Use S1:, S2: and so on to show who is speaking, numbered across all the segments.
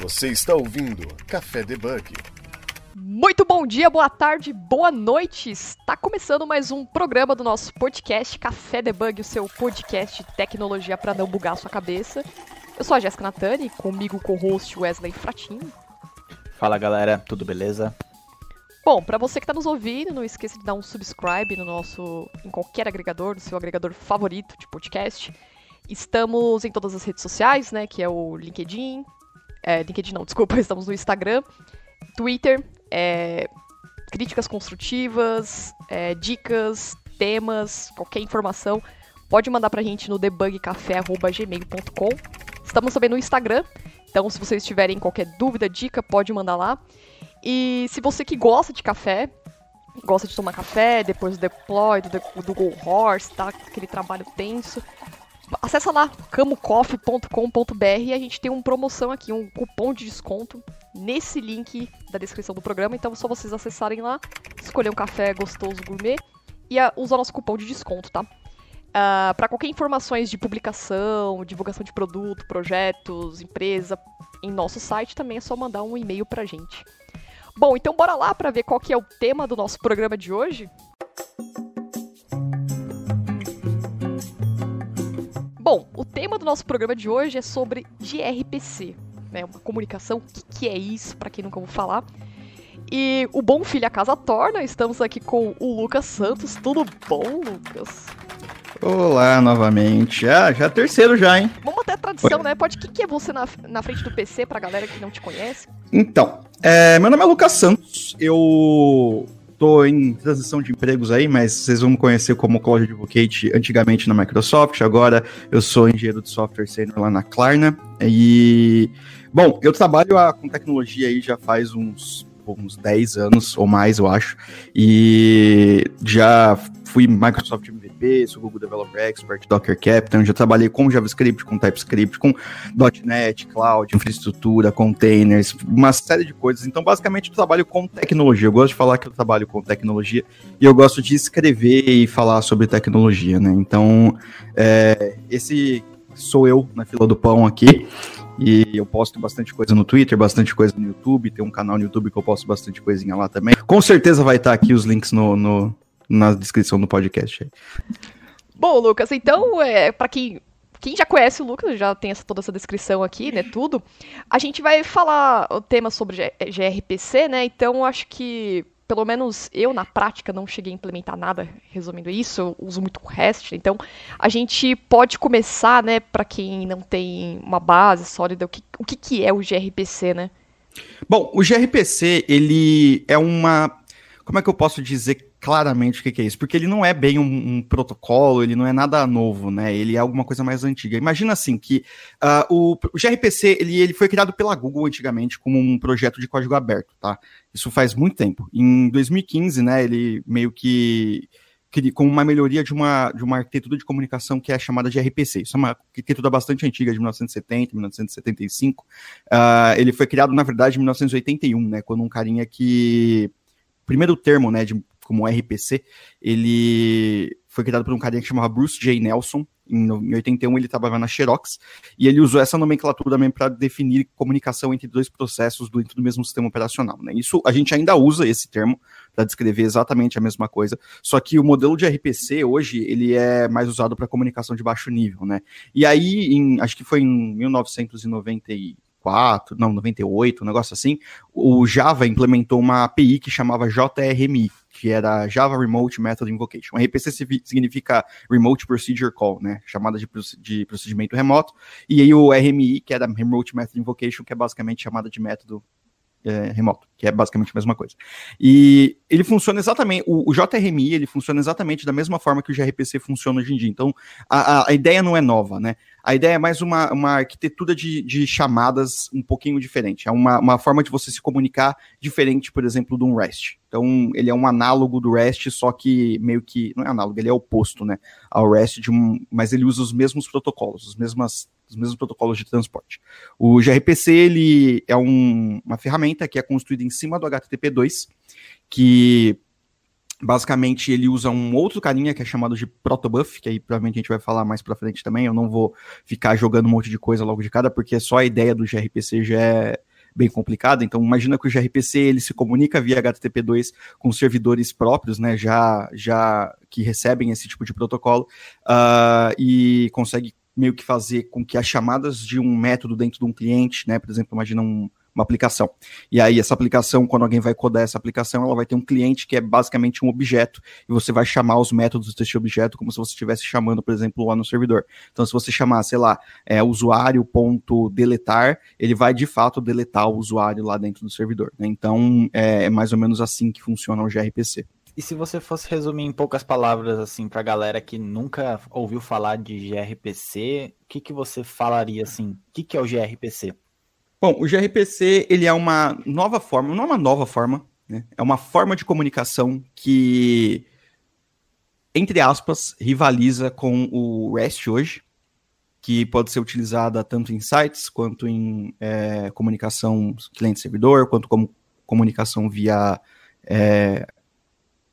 S1: Você está ouvindo Café Debug.
S2: Muito bom dia, boa tarde, boa noite. Está começando mais um programa do nosso podcast Café Debug, o seu podcast de tecnologia para não bugar a sua cabeça. Eu sou a Jéssica Natani, comigo o co-host Wesley Fratini.
S3: Fala galera, tudo beleza?
S2: Bom, para você que está nos ouvindo, não esqueça de dar um subscribe no nosso, em qualquer agregador, no seu agregador favorito de podcast. Estamos em todas as redes sociais, né, que é o LinkedIn, é, LinkedIn não, desculpa, estamos no Instagram, Twitter, é, críticas construtivas, é, dicas, temas, qualquer informação, pode mandar pra gente no debugcafé.gmail.com. Estamos também no Instagram, então se vocês tiverem qualquer dúvida, dica, pode mandar lá. E se você que gosta de café, gosta de tomar café, depois do deploy, do, do Go Horse, tá? Aquele trabalho tenso. Acessa lá, camocoffee.com.br e a gente tem uma promoção aqui, um cupom de desconto nesse link da descrição do programa. Então é só vocês acessarem lá, escolher um café gostoso gourmet e usar nosso cupom de desconto, tá? Uh, ah, para qualquer informações de publicação, divulgação de produto, projetos, empresa, em nosso site também é só mandar um e-mail pra gente. Bom, então bora lá para ver qual que é o tema do nosso programa de hoje. Bom, o tema do nosso programa de hoje é sobre gRPC, né? Uma comunicação, o que, que é isso, para quem nunca ouviu falar. E o bom filho a casa torna, estamos aqui com o Lucas Santos. Tudo bom, Lucas?
S3: Olá, novamente. Ah, já é terceiro já, hein?
S2: Vamos até a tradição, Oi. né? Pode, o que, que é você na, na frente do PC pra galera que não te conhece?
S3: Então, é, meu nome é Lucas Santos. Eu tô em transição de empregos aí, mas vocês vão me conhecer como Cloud Advocate antigamente na Microsoft, agora eu sou engenheiro de software sênior lá na Klarna. E, bom, eu trabalho a, com tecnologia aí já faz uns uns 10 anos ou mais, eu acho. E já fui Microsoft MVP, sou Google Developer Expert, Docker Captain, já trabalhei com JavaScript, com TypeScript, com .NET, Cloud, infraestrutura, containers, uma série de coisas. Então, basicamente, eu trabalho com tecnologia. Eu gosto de falar que eu trabalho com tecnologia e eu gosto de escrever e falar sobre tecnologia, né? Então, é, esse sou eu na fila do pão aqui. E eu posto bastante coisa no Twitter, bastante coisa no YouTube. Tem um canal no YouTube que eu posto bastante coisinha lá também. Com certeza vai estar aqui os links no, no na descrição do podcast.
S2: Bom, Lucas, então, é, para quem quem já conhece o Lucas, já tem essa, toda essa descrição aqui, né, tudo. A gente vai falar o tema sobre gRPC, né, então acho que pelo menos eu, na prática, não cheguei a implementar nada resumindo isso, eu uso muito REST, então a gente pode começar, né, para quem não tem uma base sólida, o que, o que, que é o gRPC, né?
S3: Bom, o gRPC, ele é uma. Como é que eu posso dizer claramente o que, que é isso? Porque ele não é bem um, um, protocolo, ele não é nada novo, né? Ele é alguma coisa mais antiga. Imagina assim que uh, o, o, gRPC ele, ele foi criado pela Google antigamente como um projeto de código aberto, tá? Isso faz muito tempo. Em 2015, né? Ele meio que com uma melhoria de uma, de uma arquitetura de comunicação que é chamada de RPC. Isso é uma arquitetura bastante antiga, de 1970, 1975. Uh, ele foi criado, na verdade, em 1981, né, quando um carinha que... Primeiro termo, né, de como RPC, ele foi criado por um cara que chamava Bruce J. Nelson. Em 81 ele trabalhava na Xerox e ele usou essa nomenclatura também para definir comunicação entre dois processos dentro do mesmo sistema operacional. Né? Isso a gente ainda usa esse termo para descrever exatamente a mesma coisa, só que o modelo de RPC hoje ele é mais usado para comunicação de baixo nível, né? E aí, em, acho que foi em 1990 94, não, 98, um negócio assim, o Java implementou uma API que chamava JRMI, que era Java Remote Method Invocation. RPC significa Remote Procedure Call, né, chamada de, de procedimento remoto, e aí o RMI, que era Remote Method Invocation, que é basicamente chamada de método é, remoto, que é basicamente a mesma coisa. E ele funciona exatamente, o, o, JRMI, ele funciona exatamente da mesma forma que o gRPC funciona hoje em dia. Então, a, a ideia não é nova, né? A ideia é mais uma, uma arquitetura de, de chamadas um pouquinho diferente. É uma, uma forma de você se comunicar diferente, por exemplo, de um REST. Então, ele é um análogo do REST, só que meio que, não é análogo, ele é oposto, né, ao REST, de um, mas ele usa os mesmos protocolos, as mesmas os mesmos protocolos de transporte. O gRPC ele é um, uma ferramenta que é construída em cima do HTTP2, que basicamente ele usa um outro carinha que é chamado de protobuf, que aí provavelmente a gente vai falar mais para frente também. Eu não vou ficar jogando um monte de coisa logo de cara, porque só a ideia do gRPC já é bem complicada. Então, imagina que o gRPC ele se comunica via HTTP2 com servidores próprios, né, já, já que recebem esse tipo de protocolo, uh, e consegue meio que fazer com que as chamadas de um método dentro de um cliente, né, por exemplo, imagina um, uma aplicação. E aí, essa aplicação, quando alguém vai codar essa aplicação, ela vai ter um cliente que é basicamente um objeto, e você vai chamar os métodos desse objeto como se você estivesse chamando, por exemplo, lá no servidor. Então, se você chamar, sei lá, é, usuário.deletar, ele vai de fato deletar o usuário lá dentro do servidor. Né? Então, é, é mais ou menos assim que funciona o gRPC.
S4: E se você fosse resumir em poucas palavras, assim, pra galera que nunca ouviu falar de gRPC, o que, que você falaria, assim? O que, que é o gRPC?
S3: Bom, o gRPC ele é uma nova forma, não é uma nova forma, né? É uma forma de comunicação que, entre aspas, rivaliza com o REST hoje, que pode ser utilizada tanto em sites quanto em é, comunicação cliente-servidor, quanto como comunicação via é,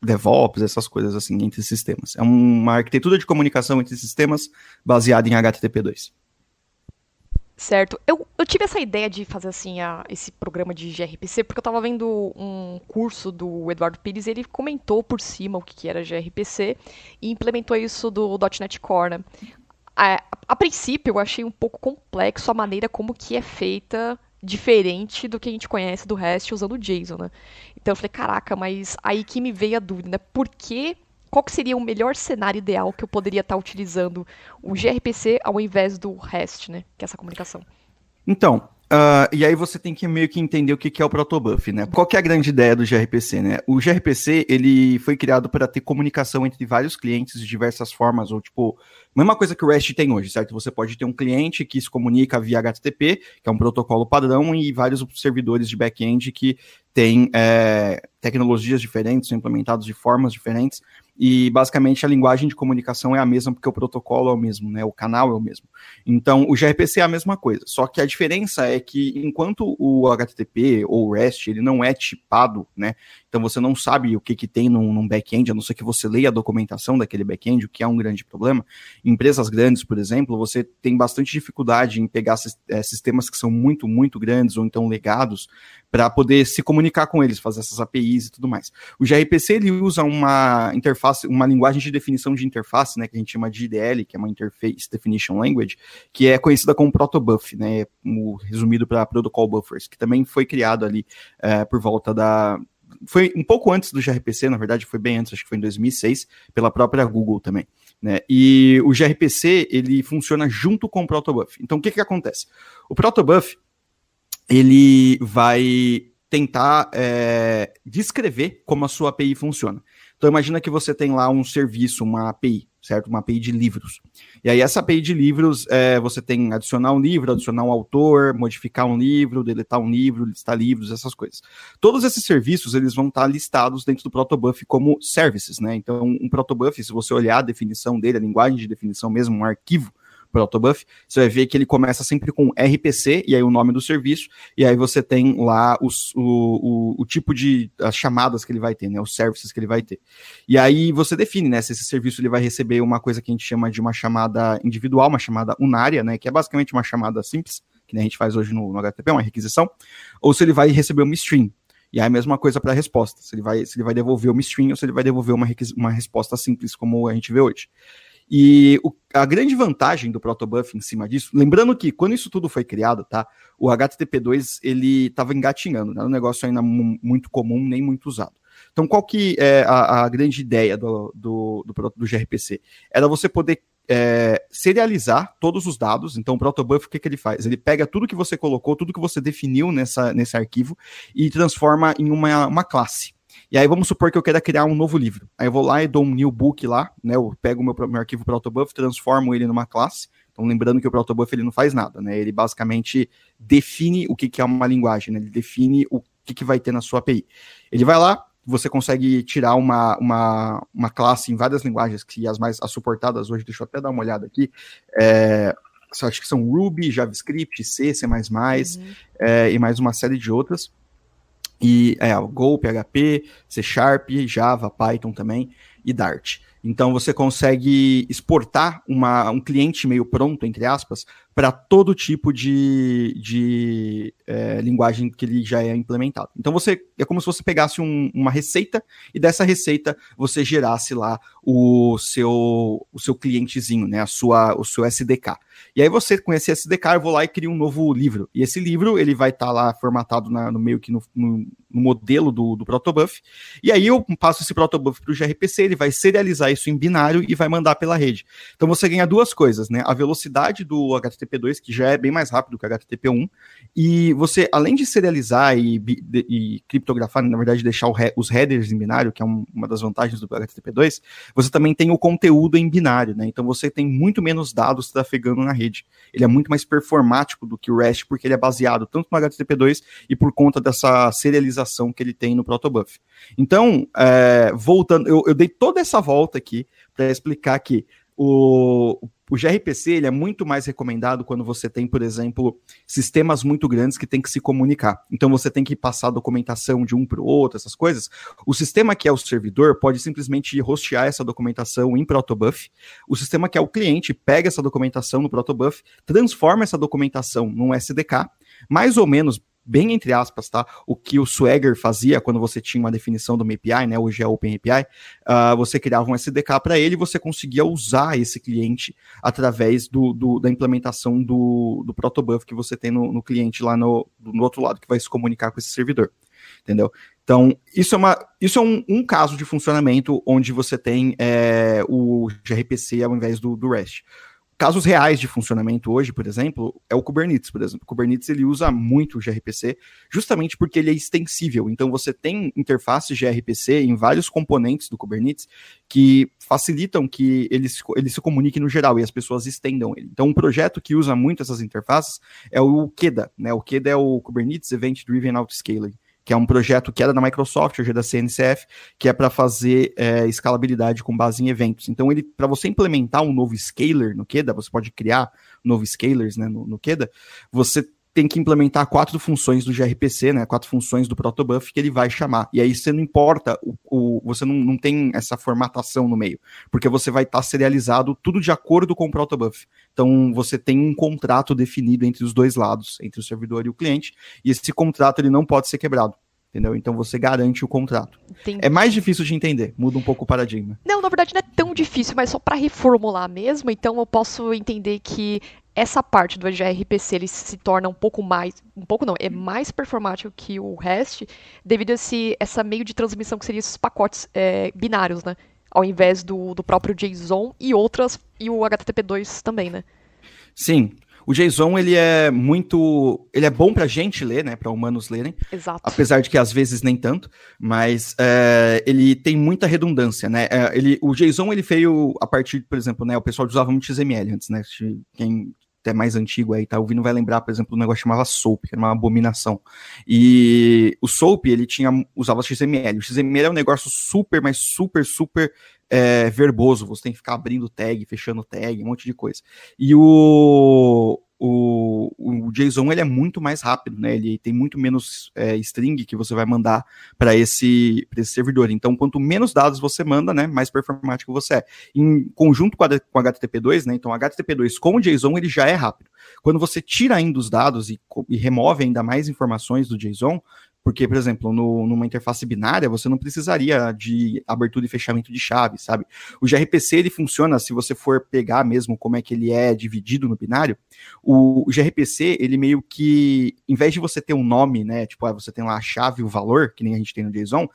S3: DevOps, essas coisas assim, entre sistemas. É uma arquitetura de comunicação entre sistemas baseada em HTTP2.
S2: Certo. Eu, eu tive essa ideia de fazer assim a, esse programa de gRPC porque eu estava vendo um curso do Eduardo Pires e ele comentou por cima o que era gRPC e implementou isso do .NET Core. Né? A, a, princípio eu achei um pouco complexo a maneira como que é feita diferente do que a gente conhece do REST usando o JSON, né? Então eu falei, caraca, mas aí que me veio a dúvida, né? Por que qual seria o melhor cenário ideal que eu poderia estar utilizando o gRPC ao invés do REST, né? Que é essa comunicação.
S3: Então, Uh, e aí você tem que meio que entender o que, que é o protobuf, né? Qual é a grande ideia do gRPC, né? O gRPC, ele foi criado para ter comunicação entre vários clientes de diversas formas, ou tipo, mesma coisa que o REST tem hoje, certo? Você pode ter um cliente que se comunica via HTTP, que é um protocolo padrão, e vários servidores de back-end que têm é, tecnologias diferentes, são implementados de formas diferentes, e basicamente a linguagem de comunicação é a mesma porque o protocolo é o mesmo, né? O canal é o mesmo. Então, o gRPC é a mesma coisa, só que a diferença é que enquanto o HTTP ou o REST, ele não é tipado, né? Então você não sabe o que, que tem num, num back-end, a não ser que você leia a documentação daquele back-end, o que é um grande problema. Em empresas grandes, por exemplo, você tem bastante dificuldade em pegar é, sistemas que são muito, muito grandes ou então legados para poder se comunicar com eles, fazer essas APIs e tudo mais. O gRPC ele usa uma interface, uma linguagem de definição de interface, né, que a gente chama de IDL, que é uma Interface Definition Language, que é conhecida como Protobuf, né, resumido para Protocol Buffers, que também foi criado ali é, por volta da foi um pouco antes do gRPC, na verdade foi bem antes, acho que foi em 2006, pela própria Google também. Né? E o gRPC ele funciona junto com o Protobuf. Então o que, que acontece? O Protobuf ele vai tentar é, descrever como a sua API funciona. Então imagina que você tem lá um serviço, uma API, certo? Uma API de livros. E aí essa API de livros, é, você tem adicionar um livro, adicionar um autor, modificar um livro, deletar um livro, listar livros, essas coisas. Todos esses serviços, eles vão estar listados dentro do protobuf como services, né? Então um protobuf, se você olhar a definição dele, a linguagem de definição mesmo, um arquivo, Protobuf, você vai ver que ele começa sempre com RPC, e aí o nome do serviço, e aí você tem lá os, o, o, o, tipo de as chamadas que ele vai ter, né, os services que ele vai ter. E aí você define, né, se esse serviço ele vai receber uma coisa que a gente chama de uma chamada individual, uma chamada unária, né, que é basicamente uma chamada simples, que a gente faz hoje no, no HTTP, uma requisição, ou se ele vai receber uma string, e aí a mesma coisa para a resposta, se ele, vai, se ele vai devolver uma string ou se ele vai devolver uma, uma resposta simples, como a gente vê hoje. E o, a grande vantagem do protobuf em cima disso, lembrando que quando isso tudo foi criado, tá? O HTTP2 ele estava engatinhando, era um negócio ainda muito comum nem muito usado. Então, qual que é a, a grande ideia do, do, do, do, gRPC? Era você poder é, serializar todos os dados. Então, o protobuf, o que, que ele faz? Ele pega tudo que você colocou, tudo que você definiu nessa, nesse arquivo e transforma em uma, uma classe. E aí vamos supor que eu queira criar um novo livro. Aí eu vou lá e dou um new book lá, né? Eu pego o meu, meu arquivo protobuf, transformo ele numa classe. Então, lembrando que o protobuf ele não faz nada, né? Ele basicamente define o que, que é uma linguagem, né? Ele define o que, que vai ter na sua API. Ele vai lá, você consegue tirar uma, uma, uma classe em várias linguagens, que as mais as suportadas hoje, deixa eu até dar uma olhada aqui, é, acho que são Ruby, JavaScript, C, C++, uhum. é, e mais uma série de outras. E é, Go, PHP, C Sharp, Java, Python também e Dart. Então você consegue exportar uma, um cliente meio pronto, entre aspas, para todo tipo de, de é, linguagem que ele já é implementado. Então você é como se você pegasse um, uma receita e dessa receita você gerasse lá o seu o seu clientezinho, né, a sua o seu SDK. E aí você com esse SDK eu vou lá e crio um novo livro. E esse livro ele vai estar tá lá formatado na, no meio que no, no, no, modelo do, do protobuf. E aí eu passo esse protobuf para o gRPC, ele vai serializar isso em binário e vai mandar pela rede. Então você ganha duas coisas, né? A velocidade do HTTP2 que já é bem mais rápido que o HTTP1 e você além de serializar e, e criptografar, na verdade deixar os headers em binário, que é um, uma das vantagens do HTTP2, você também tem o conteúdo em binário, né? Então você tem muito menos dados trafegando na rede rede. Ele é muito mais performático do que o REST, porque ele é baseado tanto no HTTP2 e por conta dessa serialização que ele tem no protobuf. Então, é, voltando, eu, eu dei toda essa volta aqui para explicar que o, o gRPC ele é muito mais recomendado quando você tem, por exemplo, sistemas muito grandes que tem que se comunicar. Então você tem que passar documentação de um para o outro, essas coisas. O sistema que é o servidor pode simplesmente hostear essa documentação em protobuf. O sistema que é o cliente pega essa documentação no protobuf, transforma essa documentação num SDK, mais ou menos bem entre aspas, tá? O que o Swagger fazia quando você tinha uma definição do API, né? Hoje é Open API, uh, ah, você criava um SDK para ele e você conseguia usar esse cliente através do, do da implementação do, do protobuf que você tem no, no cliente lá no, no outro lado, que vai se comunicar com esse servidor. Entendeu? Então, isso é, uma, isso é um, um caso de funcionamento onde você tem é, o gRPC ao invés do, do REST casos reais de funcionamento hoje, por exemplo, é o Kubernetes, por exemplo. O Kubernetes ele usa muito o gRPC, justamente porque ele é extensível. Então você tem interfaces gRPC em vários componentes do Kubernetes que facilitam que ele se, ele se comunique no geral e as pessoas estendam ele. Então um projeto que usa muito essas interfaces é o KEDA, né? O KEDA é o Kubernetes Event Driven Autoscaling que é um projeto que era da Microsoft, hoje é da CNCF, que é para fazer é, escalabilidade com base em eventos. Então, ele, para você implementar um novo scaler no Keda, você pode criar novos scalers né, no, no Keda, você tem que implementar quatro funções do gRPC, né? Quatro funções do protobuf que ele vai chamar. E aí você não importa, o, o você não, não tem essa formatação no meio, porque você vai estar tá serializado tudo de acordo com o protobuf. Então você tem um contrato definido entre os dois lados, entre o servidor e o cliente, e esse contrato ele não pode ser quebrado entendeu? Então você garante o contrato. Entendi. É mais difícil de entender, muda um pouco o paradigma.
S2: Não, na verdade não é tão difícil, mas só para reformular mesmo, então eu posso entender que essa parte do gRPC ele se torna um pouco mais, um pouco não, é mais performático que o REST, devido a esse, essa meio de transmissão que seriam esses pacotes é, binários, né? Ao invés do, do próprio JSON e outras, e o HTTP2 também, né?
S3: Sim, o JSON, ele é muito. Ele é bom pra gente ler, né? Pra humanos lerem.
S2: Exato.
S3: Apesar de que às vezes nem tanto. Mas é, ele tem muita redundância, né? É, ele, o JSON, ele veio a partir, por exemplo, né? O pessoal usava muito XML antes, né? Quem é mais antigo aí, tá ouvindo, vai lembrar, por exemplo, um negócio que chamava SOAP, que era uma abominação. E o SOAP, ele tinha, usava XML. O XML é um negócio super, mas super, super é, verboso. Você tem que ficar abrindo tag, fechando tag, um monte de coisa. E o, o, o JSON ele é muito mais rápido, né? Ele tem muito menos é, string que você vai mandar para esse, esse servidor. Então, quanto menos dados você manda, né, mais performático você é. Em conjunto com, a, com HTTP2, né? Então, HTTP2 com o JSON ele já é rápido. Quando você tira ainda os dados e, e remove ainda mais informações do JSON, porque, por exemplo, no, numa interface binária, você não precisaria de abertura e fechamento de chave, sabe? O gRPC, ele funciona, se você for pegar mesmo como é que ele é dividido no binário, o, o gRPC, ele meio que, em vez de você ter um nome, né, tipo, ah, você tem lá a chave e o valor, que nem a gente tem no JSON,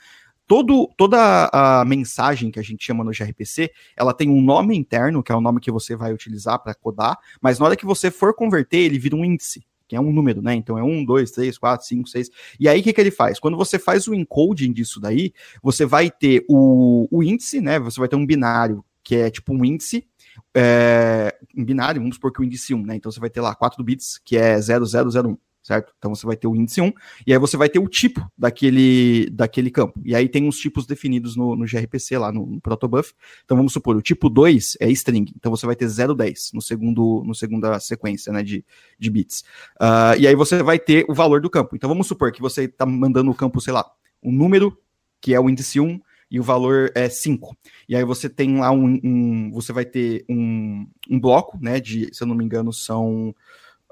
S3: todo, toda a mensagem que a gente chama no gRPC, ela tem um nome interno, que é o nome que você vai utilizar para codar, mas na hora que você for converter, ele vira um índice que é um número, né? Então é 1, 2, 3, 4, 5, 6. E aí o que, que ele faz? Quando você faz o encoding disso daí, você vai ter o, o índice, né? Você vai ter um binário, que é tipo um índice, é, um binário, vamos supor que o índice 1, né? Então você vai ter lá 4 bits, que é 0001 certo? Então você vai ter o índice 1, e aí você vai ter o tipo daquele, daquele campo. E aí tem uns tipos definidos no, no gRPC, lá no, no protobuf. Então vamos supor, o tipo 2 é string, então você vai ter 010 no segundo no segunda sequência né, de, de bits. Uh, e aí você vai ter o valor do campo. Então vamos supor que você está mandando o campo, sei lá, um número, que é o índice 1, e o valor é 5. E aí você tem lá um, um você vai ter um, um, bloco, né, de, se eu não me engano, são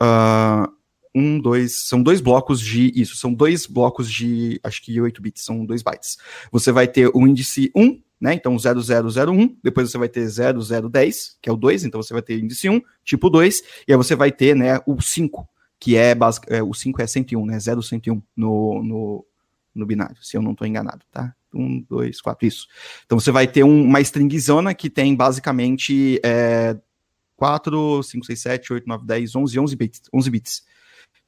S3: uh, um, dois, são dois blocos de, isso, são dois blocos de, acho que 8 bits, são dois bytes. Você vai ter o índice 1, né, então 0001, depois você vai ter 0010, que é o 2, então você vai ter índice 1, tipo 2, e aí você vai ter, né, o 5, que é, basic, é o 5 é 101, né, 0101 no, no, no binário, se eu não estou enganado, tá? Um, dois, quatro, isso. Então você vai ter um, uma stringzona que tem basicamente é, 4, 5, 6, 7, 8, 9, 10, 11, 11 bits, 11 bits.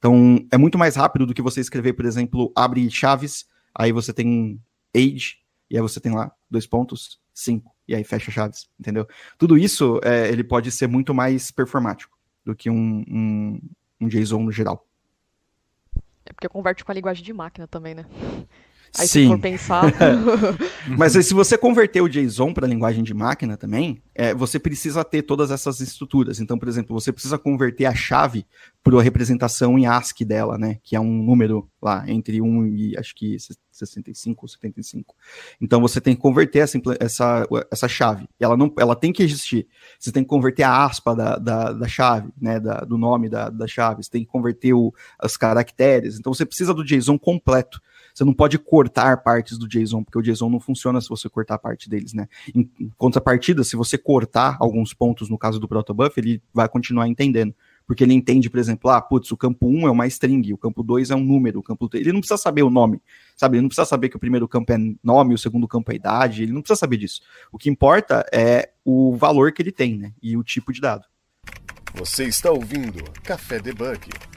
S3: Então é muito mais rápido do que você escrever, por exemplo, abre chaves, aí você tem age, e aí você tem lá dois pontos, 5, e aí fecha chaves, entendeu? Tudo isso é, ele pode ser muito mais performático do que um, um, um JSON no geral.
S2: É porque converte com a linguagem de máquina também, né? Aí
S3: Sim.
S2: se for pensar.
S3: Mas se você converter o JSON para linguagem de máquina também, é, você precisa ter todas essas estruturas. Então, por exemplo, você precisa converter a chave para a representação em ASCII dela, né? Que é um número lá entre 1 e acho que 65 ou 75. Então você tem que converter essa, essa, essa chave. Ela, não, ela tem que existir. Você tem que converter a aspa da, da, da chave, né? Da, do nome da, da chave. Você tem que converter o, os caracteres. Então você precisa do JSON completo. Você não pode cortar partes do JSON, porque o JSON não funciona se você cortar parte deles, né? Em contrapartida, se você cortar alguns pontos, no caso do protobuf, ele vai continuar entendendo. Porque ele entende, por exemplo, ah, putz, o campo 1 é uma string, o campo 2 é um número, o campo 3. Ele não precisa saber o nome, sabe? Ele não precisa saber que o primeiro campo é nome, o segundo campo é idade, ele não precisa saber disso. O que importa é o valor que ele tem, né? E o tipo de dado.
S1: Você está ouvindo Café Debug.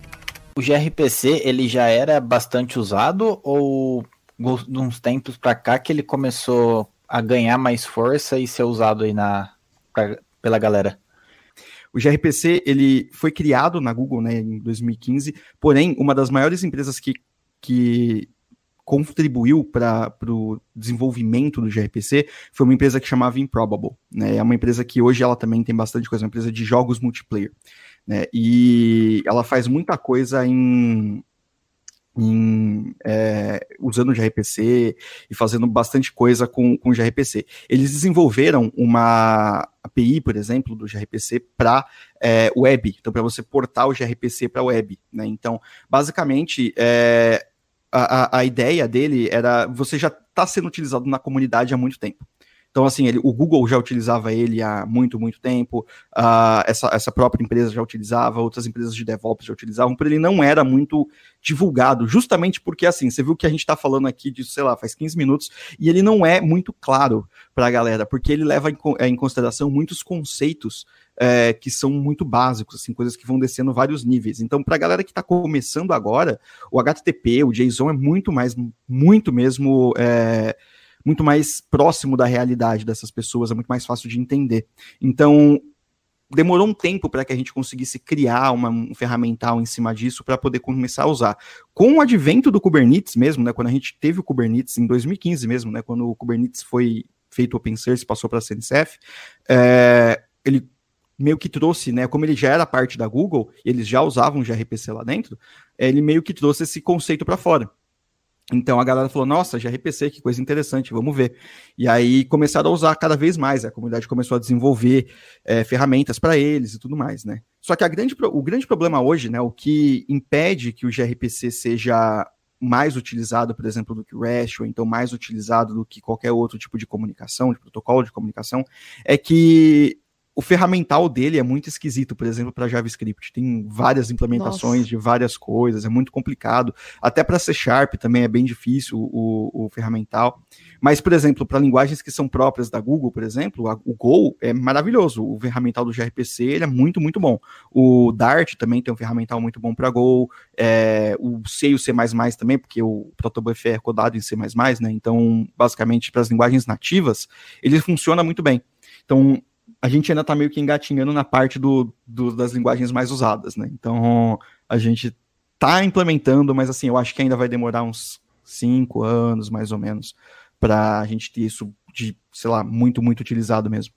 S4: O gRPC ele já era bastante usado ou de uns tempos para cá que ele começou a ganhar mais força e ser usado aí na pra, pela galera?
S3: O gRPC ele foi criado na Google né, em 2015, porém uma das maiores empresas que, que contribuiu para o desenvolvimento do gRPC foi uma empresa que chamava Improbable. Né? É uma empresa que hoje ela também tem bastante coisa, uma empresa de jogos multiplayer. Né? E ela faz muita coisa em, em é, usando o gRPC e fazendo bastante coisa com, com o gRPC. Eles desenvolveram uma API, por exemplo, do gRPC para é, web, então para você portar o gRPC para web. Né? Então, basicamente, é, a, a, ideia dele era você já está sendo utilizado na comunidade há muito tempo. Então, assim, ele, o Google já utilizava ele há muito, muito tempo, uh, essa, essa própria empresa já utilizava, outras empresas de DevOps já utilizavam, porém ele não era muito divulgado, justamente porque, assim, você viu que a gente está falando aqui de, sei lá, faz 15 minutos, e ele não é muito claro para a galera, porque ele leva em, é, em consideração muitos conceitos é, que são muito básicos, assim, coisas que vão descendo vários níveis. Então, para a galera que está começando agora, o HTTP, o JSON é muito mais, muito mesmo. É, muito mais próximo da realidade dessas pessoas, é muito mais fácil de entender. Então, demorou um tempo para que a gente conseguisse criar uma, um ferramental em cima disso para poder começar a usar. Com o advento do Kubernetes mesmo, né, quando a gente teve o Kubernetes em 2015 mesmo, né, quando o Kubernetes foi feito open source, passou para a CNCF, é, ele meio que trouxe, né, como ele já era parte da Google, eles já usavam gRPC lá dentro, ele meio que trouxe esse conceito para fora. Então a galera falou: nossa, gRPC, que coisa interessante, vamos ver. E aí começaram a usar cada vez mais, a comunidade começou a desenvolver é, ferramentas para eles e tudo mais, né? Só que grande, o grande problema hoje, né, o que impede que o gRPC seja mais utilizado, por exemplo, do que o REST, ou então mais utilizado do que qualquer outro tipo de comunicação, de protocolo de comunicação, é que o ferramental dele é muito esquisito, por exemplo, para JavaScript. Tem várias implementações Nossa. de várias coisas, é muito complicado. Até para C Sharp também é bem difícil o, o ferramental. Mas, por exemplo, para linguagens que são próprias da Google, por exemplo, a, o Go é maravilhoso. O ferramental do gRPC ele é muito, muito bom. O Dart também tem um ferramental muito bom para Go. É, o C e o C também, porque o protobuf é codado em C, né? Então, basicamente, para as linguagens nativas, ele funciona muito bem. Então, a gente ainda está meio que engatinhando na parte do, do, das linguagens mais usadas, né? Então, a gente está implementando, mas assim, eu acho que ainda vai demorar uns cinco anos, mais ou menos, para a gente ter isso de, sei lá, muito, muito utilizado mesmo.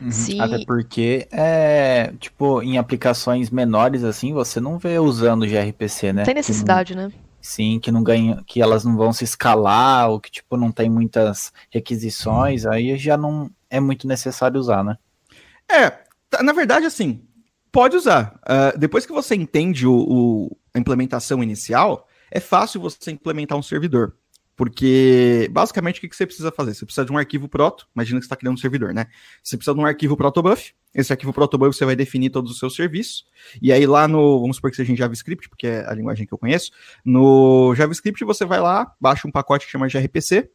S4: Uhum. Sim. Até porque, é, tipo, em aplicações menores assim, você não vê usando gRPC, né?
S2: Tem necessidade, né?
S4: Sim, que não ganha, que elas não vão se escalar, ou que tipo não tem muitas requisições, aí já não é muito necessário usar, né?
S3: É, tá, na verdade, assim, pode usar. Uh, depois que você entende o, o, a implementação inicial, é fácil você implementar um servidor. Porque, basicamente, o que você precisa fazer? Você precisa de um arquivo proto, imagina que você está criando um servidor, né? Você precisa de um arquivo protobuf, esse arquivo protobuf você vai definir todos os seus serviços, e aí lá no, vamos supor que seja em JavaScript, porque é a linguagem que eu conheço, no JavaScript você vai lá, baixa um pacote que chama gRPC,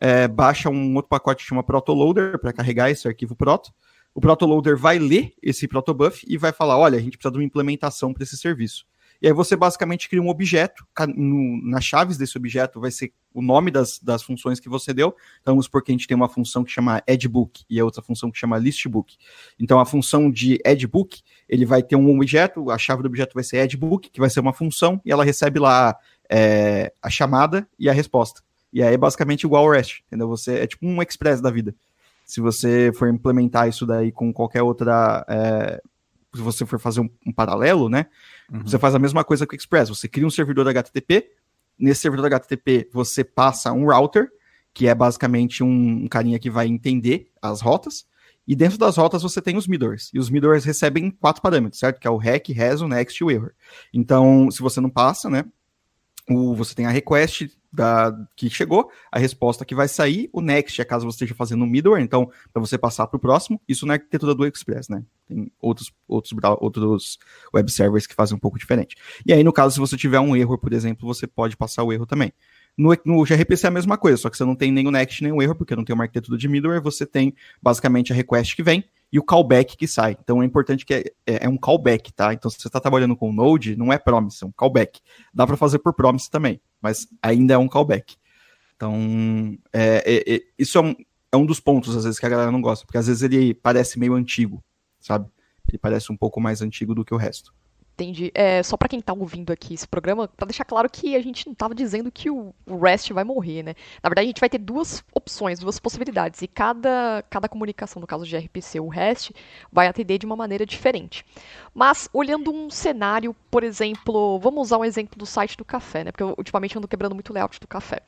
S3: é, baixa um outro pacote que chama protoloader para carregar esse arquivo proto, o protoloader vai ler esse protobuf e vai falar, olha, a gente precisa de uma implementação para esse serviço. E aí você basicamente cria um objeto, no, nas chaves desse objeto vai ser o nome das, das funções que você deu. Então vamos supor que a gente tem uma função que chama addBook e a outra função que chama listBook. Então a função de addBook, ele vai ter um objeto, a chave do objeto vai ser addBook, que vai ser uma função, e ela recebe lá é, a chamada e a resposta. E aí é basicamente igual ao REST, entendeu? Você é tipo um express da vida. Se você for implementar isso daí com qualquer outra é, se você for fazer um, um paralelo, né? Uhum. Você faz a mesma coisa com o Express. Você cria um servidor HTTP. Nesse servidor HTTP, você passa um router, que é basicamente um, um carinha que vai entender as rotas. E dentro das rotas você tem os middlers. E os middlers recebem quatro parâmetros, certo? Que é o REC, RESO, NEXT e o error. Então, se você não passa, né? O, você tem a request da, que chegou, a resposta que vai sair, o next é caso você esteja fazendo um middleware, então para você passar para o próximo, isso na arquitetura do Express, né? Tem outros, outros, outros web servers que fazem um pouco diferente. E aí, no caso, se você tiver um erro, por exemplo, você pode passar o erro também. No, no gRPC é a mesma coisa, só que você não tem nem o next nem o erro, porque não tem uma arquitetura de middleware, você tem basicamente a request que vem, e o callback que sai. Então é importante que é, é, é um callback, tá? Então se você está trabalhando com Node, não é promise, é um callback. Dá para fazer por promise também, mas ainda é um callback. Então é, é, é, isso é um, é um dos pontos às vezes que a galera não gosta, porque às vezes ele parece meio antigo, sabe? Ele parece um pouco mais antigo do que o resto.
S2: Entendi. É, só para quem tá ouvindo aqui esse programa, para deixar claro que a gente não tava dizendo que o, REST vai morrer, né? Na verdade, a gente vai ter duas opções, duas possibilidades, e cada, cada comunicação, no caso de RPC ou REST, vai atender de uma maneira diferente. Mas, olhando um cenário, por exemplo, vamos usar um exemplo do site do café, né? Porque eu, ultimamente ando quebrando muito o layout do café.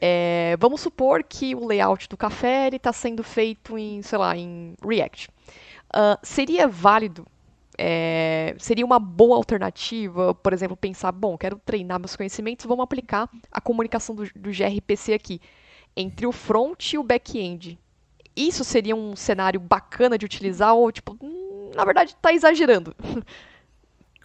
S2: É, vamos supor que o layout do café está sendo feito em, sei lá, em React. Uh, seria válido é, seria uma boa alternativa, por exemplo, pensar, bom, quero treinar meus conhecimentos, vamos aplicar a comunicação do, do gRPC aqui entre o front e o back-end. Isso seria um cenário bacana de utilizar ou, tipo, hum, na verdade, está exagerando?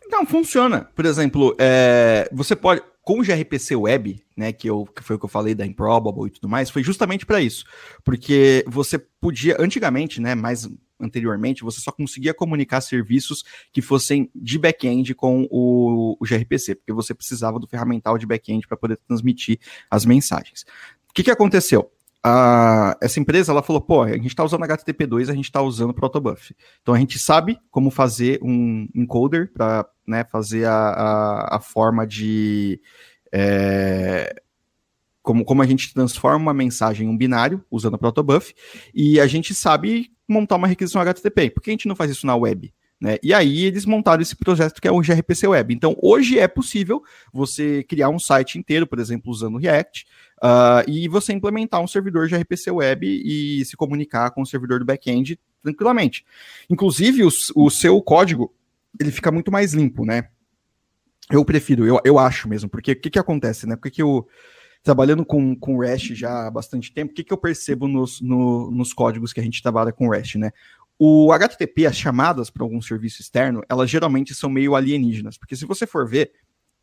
S3: Não, funciona. Por exemplo, é, você pode, com o gRPC Web, né, que, eu, que foi o que eu falei da Improbable e tudo mais, foi justamente para isso. Porque você podia, antigamente, né, mais anteriormente, você só conseguia comunicar serviços que fossem de back-end com o, o, gRPC, porque você precisava do ferramental de back-end para poder transmitir as mensagens. O que, que aconteceu? a, essa empresa ela falou, pô, a gente está usando HTTP2, a gente está usando Protobuf. Então a gente sabe como fazer um encoder para né, fazer a, a, a forma de é, como, como a gente transforma uma mensagem em um binário usando a Protobuf, e a gente sabe montar uma requisição HTTP. Por que a gente não faz isso na web? Né? E aí eles montaram esse projeto que é o gRPC Web. Então hoje é possível você criar um site inteiro, por exemplo, usando React, uh, e você implementar um servidor gRPC Web e se comunicar com o servidor do back-end tranquilamente. Inclusive o, o seu código ele fica muito mais limpo, né? Eu prefiro, eu, eu acho mesmo, porque o que, que acontece, né? Porque que eu trabalhando com, com REST já há bastante tempo, o que, que eu percebo nos, no, nos códigos que a gente trabalha com REST, né? O HTTP, as chamadas para algum serviço externo, elas geralmente são meio alienígenas, porque se você for ver,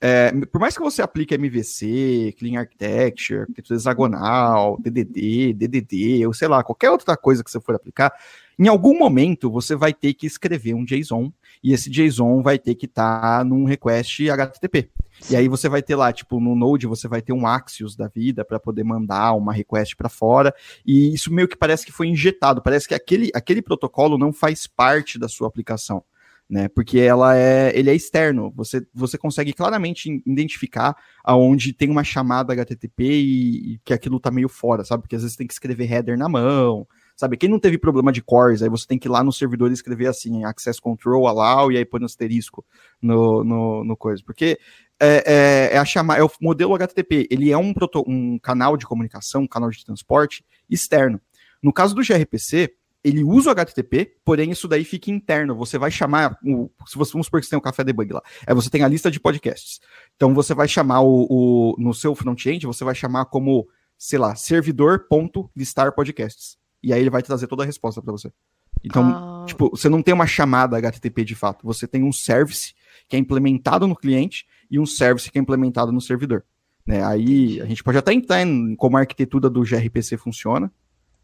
S3: é, por mais que você aplique MVC, Clean Architecture, arquitetura hexagonal, DDD, DDD, ou sei lá, qualquer outra coisa que você for aplicar, em algum momento você vai ter que escrever um JSON e esse JSON vai ter que estar tá num request HTTP. E aí você vai ter lá, tipo, no Node você vai ter um Axios da vida para poder mandar uma request para fora, e isso meio que parece que foi injetado, parece que aquele, aquele protocolo não faz parte da sua aplicação. Né, porque ela é, ele é externo. Você, você consegue claramente identificar aonde tem uma chamada HTTP e, e que aquilo tá meio fora, sabe? Porque às vezes tem que escrever header na mão, Sabe, quem não teve problema de cores, aí você tem que ir lá no servidor e escrever assim, access control, allow, e aí põe no asterisco no, no, no coisa. Porque é, é, é, a chamar, é o modelo HTTP, ele é um, proto, um canal de comunicação, um canal de transporte externo. No caso do gRPC, ele usa o HTTP, porém isso daí fica interno. Você vai chamar, o, se você, vamos supor que você tem o um Café Debug lá, é você tem a lista de podcasts. Então você vai chamar o, o no seu front-end, você vai chamar como, sei lá, servidor.listar podcasts. E aí ele vai trazer toda a resposta para você. Então, ah. tipo, você não tem uma chamada HTTP de fato, você tem um service que é implementado no cliente e um service que é implementado no servidor. Né? Aí a gente pode até entrar em como a arquitetura do gRPC funciona,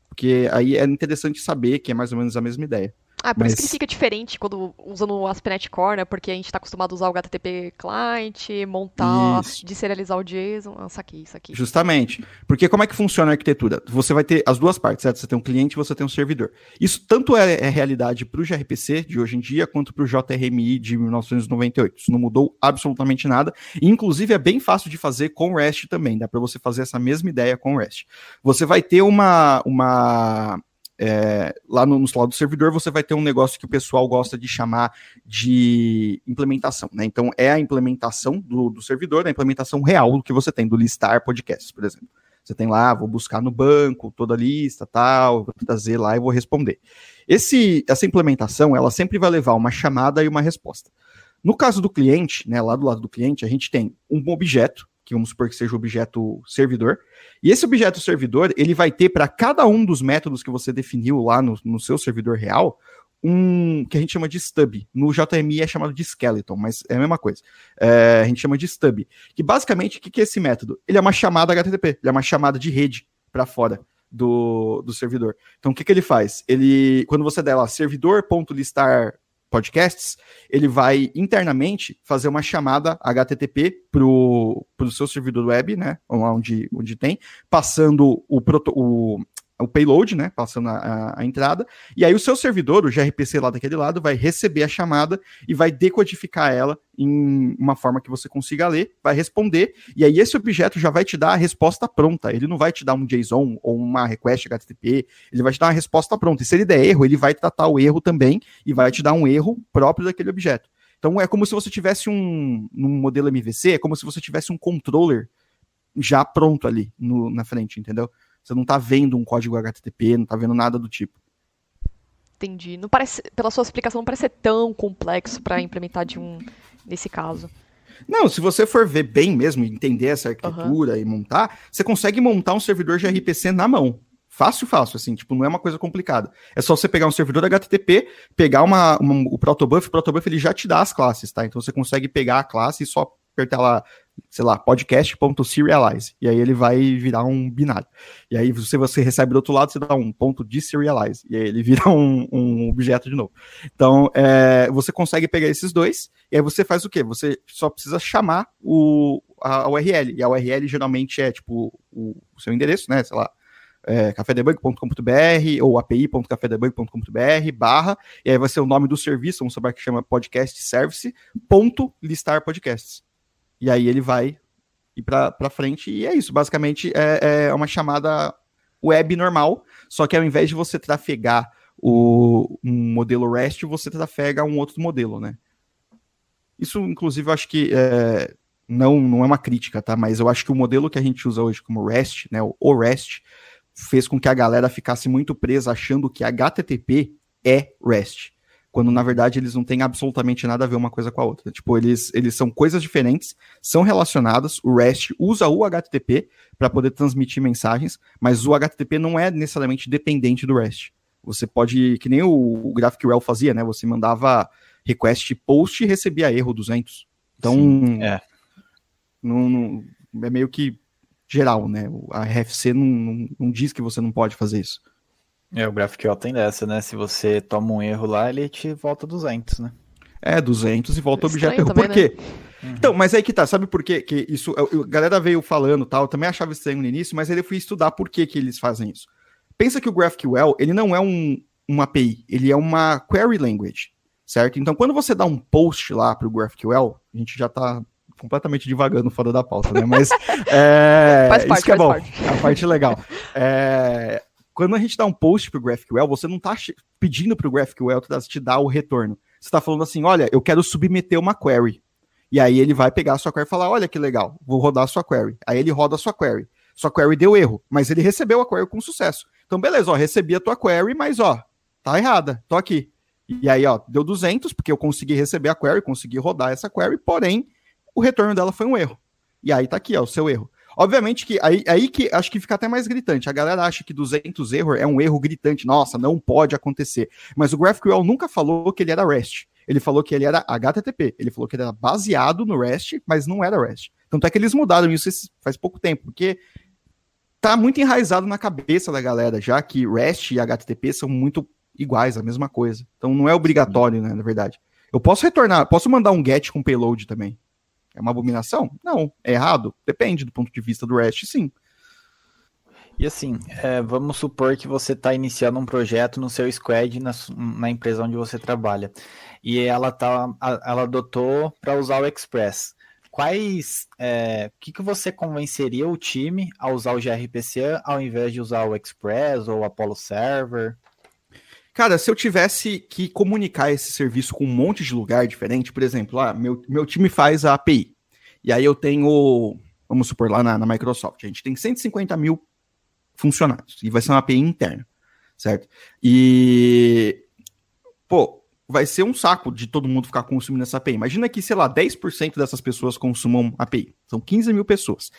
S3: porque aí é interessante saber que é mais ou menos a mesma ideia.
S2: Ah, por Mas... isso que ele fica diferente quando usando o ASP.NET Core, né? Porque a gente está acostumado a usar o HTTP client, montar, isso. deserializar o JSON. Ah, isso aqui, isso aqui.
S3: Justamente. Porque como é que funciona a arquitetura? Você vai ter as duas partes, certo? Você tem um cliente e você tem um servidor. Isso tanto é, é realidade para o gRPC de hoje em dia, quanto para o JRMI de 1998. Isso não mudou absolutamente nada. E, inclusive, é bem fácil de fazer com REST também. Dá para você fazer essa mesma ideia com REST. Você vai ter uma, uma é, lá no, no lado do servidor você vai ter um negócio que o pessoal gosta de chamar de implementação, né? Então é a implementação do, do servidor, a implementação real do que você tem, do listar podcasts, por exemplo. Você tem lá, vou buscar no banco toda a lista, tal, vou trazer lá e vou responder. Esse, essa implementação, ela sempre vai levar uma chamada e uma resposta. No caso do cliente, né, lá do lado do cliente, a gente tem um objeto, que vamos supor que seja o objeto servidor, e esse objeto servidor, ele vai ter para cada um dos métodos que você definiu lá no, no seu servidor real, um que a gente chama de stub. No JMI é chamado de skeleton, mas é a mesma coisa. É, a gente chama de stub. Que basicamente, o que, que é esse método? Ele é uma chamada HTTP, ele é uma chamada de rede para fora do, do servidor. Então, o que, que ele faz? Ele, quando você der lá servidor.listar podcasts, ele vai internamente fazer uma chamada HTTP para o seu servidor web, né? Onde, onde tem, passando o, proto, o, o payload, né, passando a, a, entrada, e aí o seu servidor, o gRPC lá daquele lado, vai receber a chamada e vai decodificar ela em uma forma que você consiga ler, vai responder, e aí esse objeto já vai te dar a resposta pronta, ele não vai te dar um JSON ou uma request HTTP, ele vai te dar uma resposta pronta, e se ele der erro, ele vai tratar o erro também, e vai te dar um erro próprio daquele objeto. Então é como se você tivesse um, num modelo MVC, é como se você tivesse um controller já pronto ali no, na frente, entendeu? Você não está vendo um código HTTP, não está vendo nada do tipo.
S2: Entendi. Não parece, pela sua explicação, não parece ser tão complexo para implementar de um nesse caso.
S3: Não, se você for ver bem mesmo, entender essa arquitetura uhum. e montar, você consegue montar um servidor de RPC na mão. Fácil, fácil, assim, tipo, não é uma coisa complicada. É só você pegar um servidor HTTP, pegar uma, uma, o protobuf, o protobuf ele já te dá as classes, tá? Então você consegue pegar a classe e só apertar lá sei lá, podcast.serialize. E aí ele vai virar um binário. E aí, se você recebe do outro lado, você dá um ponto de serialize. E aí ele vira um, um objeto de novo. Então, é, você consegue pegar esses dois, e aí você faz o quê? Você só precisa chamar o, a, a URL. E a URL geralmente é tipo o, o seu endereço, né? Sei lá. É, cafedebug.com.br ou api.cafedebug.com.br barra, e aí vai ser o nome do serviço, vamos saber que chama podcast service, ponto listar podcasts e aí ele vai ir para frente, e é isso, basicamente é, é, uma chamada web normal, só que ao invés de você trafegar o, um modelo REST, você trafega um outro modelo, né? Isso, inclusive, eu acho que é, não, não é uma crítica, tá? Mas eu acho que o modelo que a gente usa hoje como REST, né, o REST, fez com que a galera ficasse muito presa achando que HTTP é REST quando na verdade eles não têm absolutamente nada a ver uma coisa com a outra. Tipo, eles, eles são coisas diferentes, são relacionadas. O REST usa o HTTP para poder transmitir mensagens, mas o HTTP não é necessariamente dependente do REST. Você pode, que nem o, o GraphQL fazia, né? Você mandava request post e recebia erro 200. Então, Sim, é. Não, não, é meio que geral, né? A RFC não, não, não diz que você não pode fazer isso.
S4: É, o GraphQL tem dessa, né? Se você toma um erro lá, ele te volta 200, né?
S3: É, 200 e volta o objeto erro. Por quê? Né? Uhum. Então, mas aí que tá, sabe por quê? Que isso, a galera veio falando tal, eu também achava estranho no início, mas aí eu fui estudar por que, que eles fazem isso. Pensa que o GraphQL, ele não é um, uma API, ele é uma query language, certo? Então, quando você dá um post lá pro GraphQL, a gente já tá completamente divagando fora da pauta, né? Mas é, faz parte, isso que é bom, parte. a parte legal. É, quando a gente dá um post pro GraphQL, você não está pedindo pro GraphQL te dar o retorno. Você está falando assim, olha, eu quero submeter uma query. E aí ele vai pegar a sua query e falar, olha que legal, vou rodar a sua query. Aí ele roda a sua query. Sua query deu erro, mas ele recebeu a query com sucesso. Então, beleza, ó, recebi a tua query, mas ó, tá errada, tô aqui. E aí, ó, deu 200, porque eu consegui receber a query, consegui rodar essa query, porém, o retorno dela foi um erro. E aí tá aqui, ó, o seu erro. Obviamente que aí, aí que acho que fica até mais gritante. A galera acha que 200 erro é um erro gritante. Nossa, não pode acontecer. Mas o GraphQL nunca falou que ele era REST. Ele falou que ele era HTTP. Ele falou que ele era baseado no REST, mas não era REST. Tanto é que eles mudaram isso faz pouco tempo, porque tá muito enraizado na cabeça da galera, já que REST e HTTP são muito iguais, a mesma coisa. Então não é obrigatório, né, na verdade. Eu posso retornar, posso mandar um get com payload também. É uma abominação? Não. É errado? Depende do ponto de vista do REST, sim.
S4: E assim, é, vamos supor que você está iniciando um projeto no seu squad na, na, empresa onde você trabalha e ela tá, ela adotou para usar o Express. Quais, é, o que, que você convenceria o time a usar o gRPC ao invés de usar o Express ou o Apollo Server?
S3: Cara, se eu tivesse que comunicar esse serviço com um monte de lugar diferente, por exemplo, ah, meu, meu time faz a API, e aí eu tenho, vamos supor, lá na, na Microsoft, a gente tem 150 mil funcionários, e vai ser uma API interna, certo? E, pô, vai ser um saco de todo mundo ficar consumindo essa API. Imagina que, sei lá, 10% dessas pessoas consumam API, são 15 mil pessoas.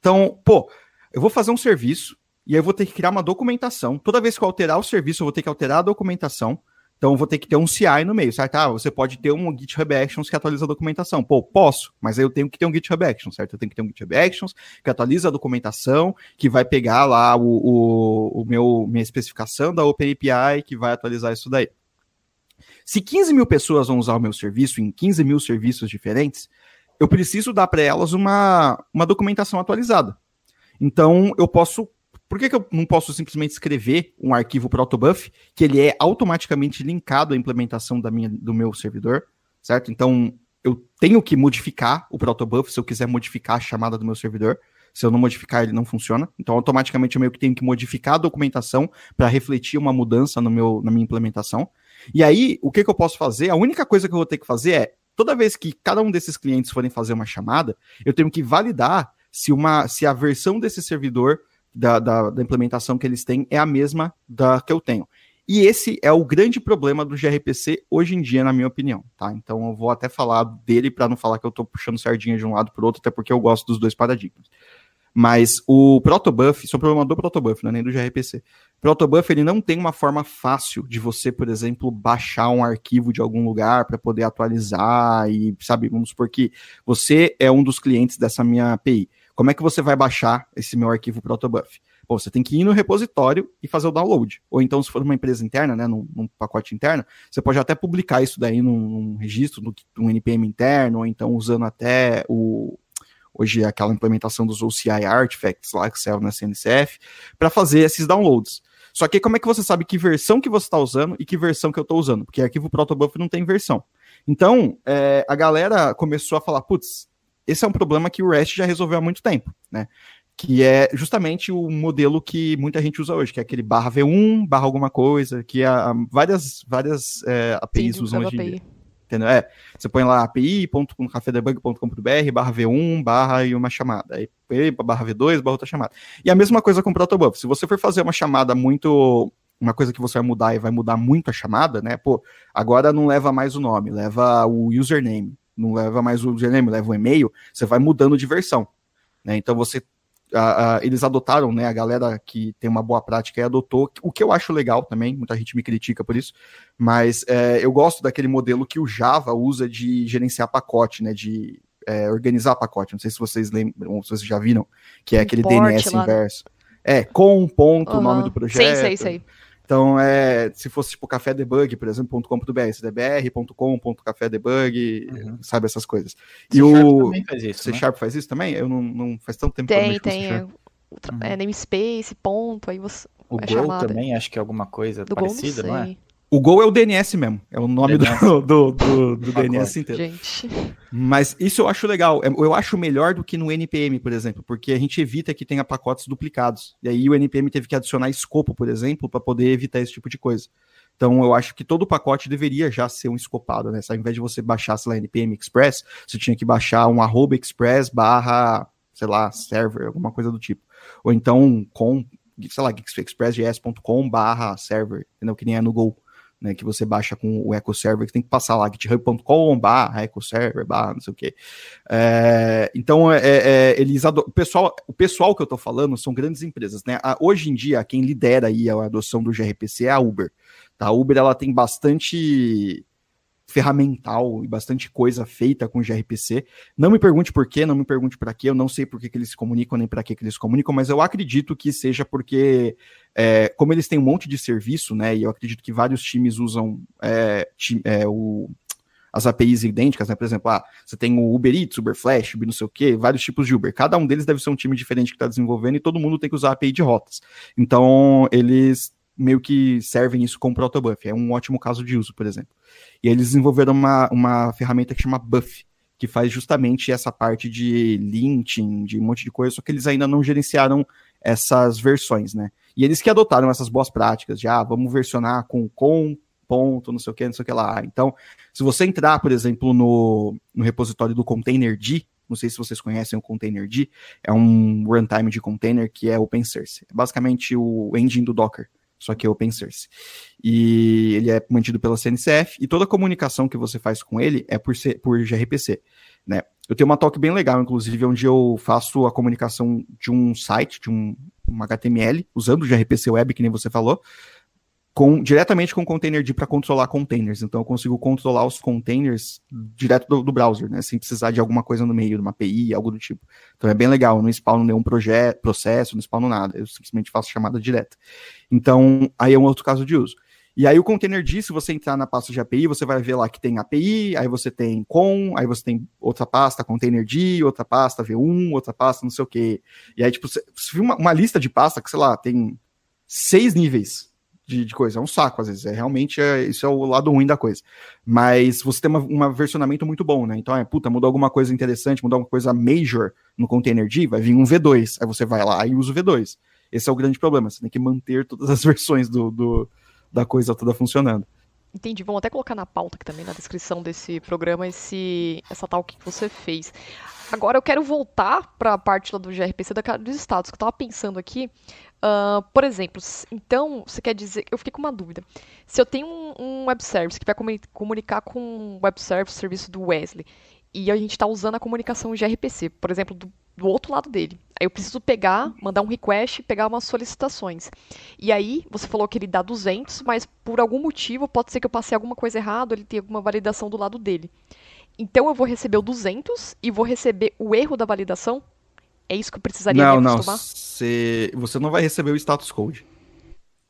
S3: Então, pô, eu vou fazer um serviço, e aí eu vou ter que criar uma documentação. Toda vez que eu alterar o serviço, eu vou ter que alterar a documentação. Então eu vou ter que ter um CI no meio, certo? Ah, você pode ter um GitHub Actions que atualiza a documentação. Pô, posso, mas aí eu tenho que ter um GitHub Actions, certo? Eu tenho que ter um GitHub Actions que atualiza a documentação, que vai pegar lá o, o, o meu, minha especificação da OpenAPI, que vai atualizar isso daí. Se 15 mil pessoas vão usar o meu serviço em 15 mil serviços diferentes, eu preciso dar para elas uma, uma documentação atualizada. Então, eu posso por que, que eu não posso simplesmente escrever um arquivo protobuf que ele é automaticamente linkado à implementação da minha, do meu servidor, certo? Então, eu tenho que modificar o protobuf se eu quiser modificar a chamada do meu servidor. Se eu não modificar, ele não funciona. Então, automaticamente eu meio que tenho que modificar a documentação para refletir uma mudança no meu, na minha implementação. E aí, o que, que eu posso fazer? A única coisa que eu vou ter que fazer é, toda vez que cada um desses clientes forem fazer uma chamada, eu tenho que validar se, uma, se a versão desse servidor da, da, da, implementação que eles têm é a mesma da que eu tenho. E esse é o grande problema do gRPC hoje em dia, na minha opinião, tá? Então eu vou até falar dele para não falar que eu estou puxando sardinha de um lado para outro, até porque eu gosto dos dois paradigmas. Mas o protobuf, isso é problema do protobuf, não é nem do gRPC. Protobuf ele não tem uma forma fácil de você, por exemplo, baixar um arquivo de algum lugar para poder atualizar e, sabe, vamos supor que você é um dos clientes dessa minha API. Como é que você vai baixar esse meu arquivo protobuf? Bom, você tem que ir no repositório e fazer o download. Ou então, se for uma empresa interna, né, num, num pacote interno, você pode até publicar isso daí num, num registro, num NPM interno, ou então usando até o, hoje é aquela implementação dos OCI artifacts lá que saiu na CNCF, para fazer esses downloads. Só que como é que você sabe que versão que você está usando e que versão que eu estou usando? Porque arquivo protobuf não tem versão. Então, é, a galera começou a falar, putz, esse é um problema que o REST já resolveu há muito tempo, né? Que é justamente o modelo que muita gente usa hoje, que é aquele barra V1, barra alguma coisa, que a, várias, várias é, APIs Sim, usam hoje em dia. Entendeu? É, você põe lá api.cafedebug.com.br barra V1, barra e uma chamada. Aí barra V2, barra outra chamada. E a mesma coisa com o Protobuf. Se você for fazer uma chamada muito uma coisa que você vai mudar e vai mudar muito a chamada, né? Pô, agora não leva mais o nome, leva o username não leva mais o username, leva o e-mail, você vai mudando de versão. Né? Então você. A, a, eles adotaram, né? A galera que tem uma boa prática e adotou, o que eu acho legal também, muita gente me critica por isso, mas é, eu gosto daquele modelo que o Java usa de gerenciar pacote, né? De é, organizar pacote. Não sei se vocês lembram, se vocês já viram, que é aquele DNS lá, né? inverso. É, com ponto, o uhum. nome do projeto. Sei, sei, sei. Então, é, se fosse tipo café debug, por exemplo, .com.br, cdbr.com.café uhum. sabe essas coisas. E C o também faz isso, C né? Sharp faz isso também? Eu não, não faz tanto tempo
S2: tem, que eu tem, é, uhum. é namespace, ponto, aí você
S4: O Go também, acho que é alguma coisa Do parecida, Go, não, não é?
S3: O Go é o DNS mesmo. É o nome DNS. do, do, do, do DNS inteiro.
S2: Gente.
S3: Mas isso eu acho legal. É, eu acho melhor do que no NPM, por exemplo, porque a gente evita que tenha pacotes duplicados. E aí o NPM teve que adicionar escopo, por exemplo, para poder evitar esse tipo de coisa. Então eu acho que todo pacote deveria já ser um escopado, né? Ao invés de você baixar, sei lá, NPM Express, você tinha que baixar um arroba express barra, sei lá, server, alguma coisa do tipo. Ou então com, sei lá, expressjs.com barra server, entendeu? Que nem é no Go né, que você baixa com o Echo Server, que tem que passar lá, github.com, barra, Echo Server, barra, não sei o quê. É, então, é, é, eles o, pessoal, o pessoal que eu estou falando são grandes empresas, né? Hoje em dia, quem lidera aí a adoção do gRPC é a Uber. Tá? A Uber, ela tem bastante ferramental e bastante coisa feita com gRPC. Não me pergunte por quê, não me pergunte para quê, eu não sei por que, que eles se comunicam nem para que, que eles se comunicam, mas eu acredito que seja porque, é, como eles têm um monte de serviço, né, e eu acredito que vários times usam é, é, o, as APIs idênticas, né? Por exemplo, ah, você tem o Uber Eats, Uber Flash, Uber não sei o quê, vários tipos de Uber. Cada um deles deve ser um time diferente que está desenvolvendo e todo mundo tem que usar a API de rotas. Então, eles meio que servem isso como protobuf. É um ótimo caso de uso, por exemplo. E eles desenvolveram uma, uma ferramenta que chama Buff, que faz justamente essa parte de linting, de um monte de coisa, só que eles ainda não gerenciaram essas versões, né? E eles que adotaram essas boas práticas de, ah, vamos versionar com com ponto, não sei o que, não sei o que lá. Então, se você entrar, por exemplo, no, no repositório do Containerd, não sei se vocês conhecem o Containerd, é um runtime de container que é open source. É basicamente o engine do Docker só que é open source. E ele é mantido pela CNCF e toda a comunicação que você faz com ele é por, por gRPC, né? Eu tenho uma talk bem legal, inclusive, onde eu faço a comunicação de um site, de um, um HTML, usando o gRPC Web, que nem você falou, com, diretamente com o Containerd para controlar containers. Então eu consigo controlar os containers direto do, do, browser, né? Sem precisar de alguma coisa no meio, de uma API, algo do tipo. Então é bem legal. Eu não spawno nenhum projeto, processo, não spawno nada. Eu simplesmente faço chamada direta. Então, aí é um outro caso de uso. E aí o Containerd, se você entrar na pasta de API, você vai ver lá que tem API, aí você tem com, aí você tem outra pasta Containerd, outra pasta V1, outra pasta não sei o quê. E aí, tipo, você, você viu uma, uma lista de pasta que, sei lá, tem seis níveis de, de, coisa. É um saco, às vezes. É realmente é, isso é o lado ruim da coisa. Mas você tem um versionamento muito bom, né? Então, é, puta, mudou alguma coisa interessante, mudou alguma coisa major no Containerd, vai vir um V2. Aí você vai lá e usa o V2. Esse é o grande problema. Você tem que manter todas as versões do, do da coisa toda funcionando.
S2: Entendi. Vamos até colocar na pauta aqui também, na descrição desse programa, esse, essa tal que você fez. Agora eu quero voltar para a parte lá do gRPC dos status, que eu estava pensando aqui. Uh, por exemplo, então, você quer dizer. Eu fiquei com uma dúvida. Se eu tenho um, um web service que vai comunicar com um web service, serviço do Wesley, e a gente está usando a comunicação gRPC, por exemplo, do, do, outro lado dele. Aí eu preciso pegar, mandar um request, pegar umas solicitações. E aí, você falou que ele dá 200, mas por algum motivo, pode ser que eu passei alguma coisa errada, ele tem alguma validação do lado dele. Então eu vou receber o 200 e vou receber o erro da validação? É isso que eu precisaria
S3: não, me acostumar? Não, você, você não vai receber o status code.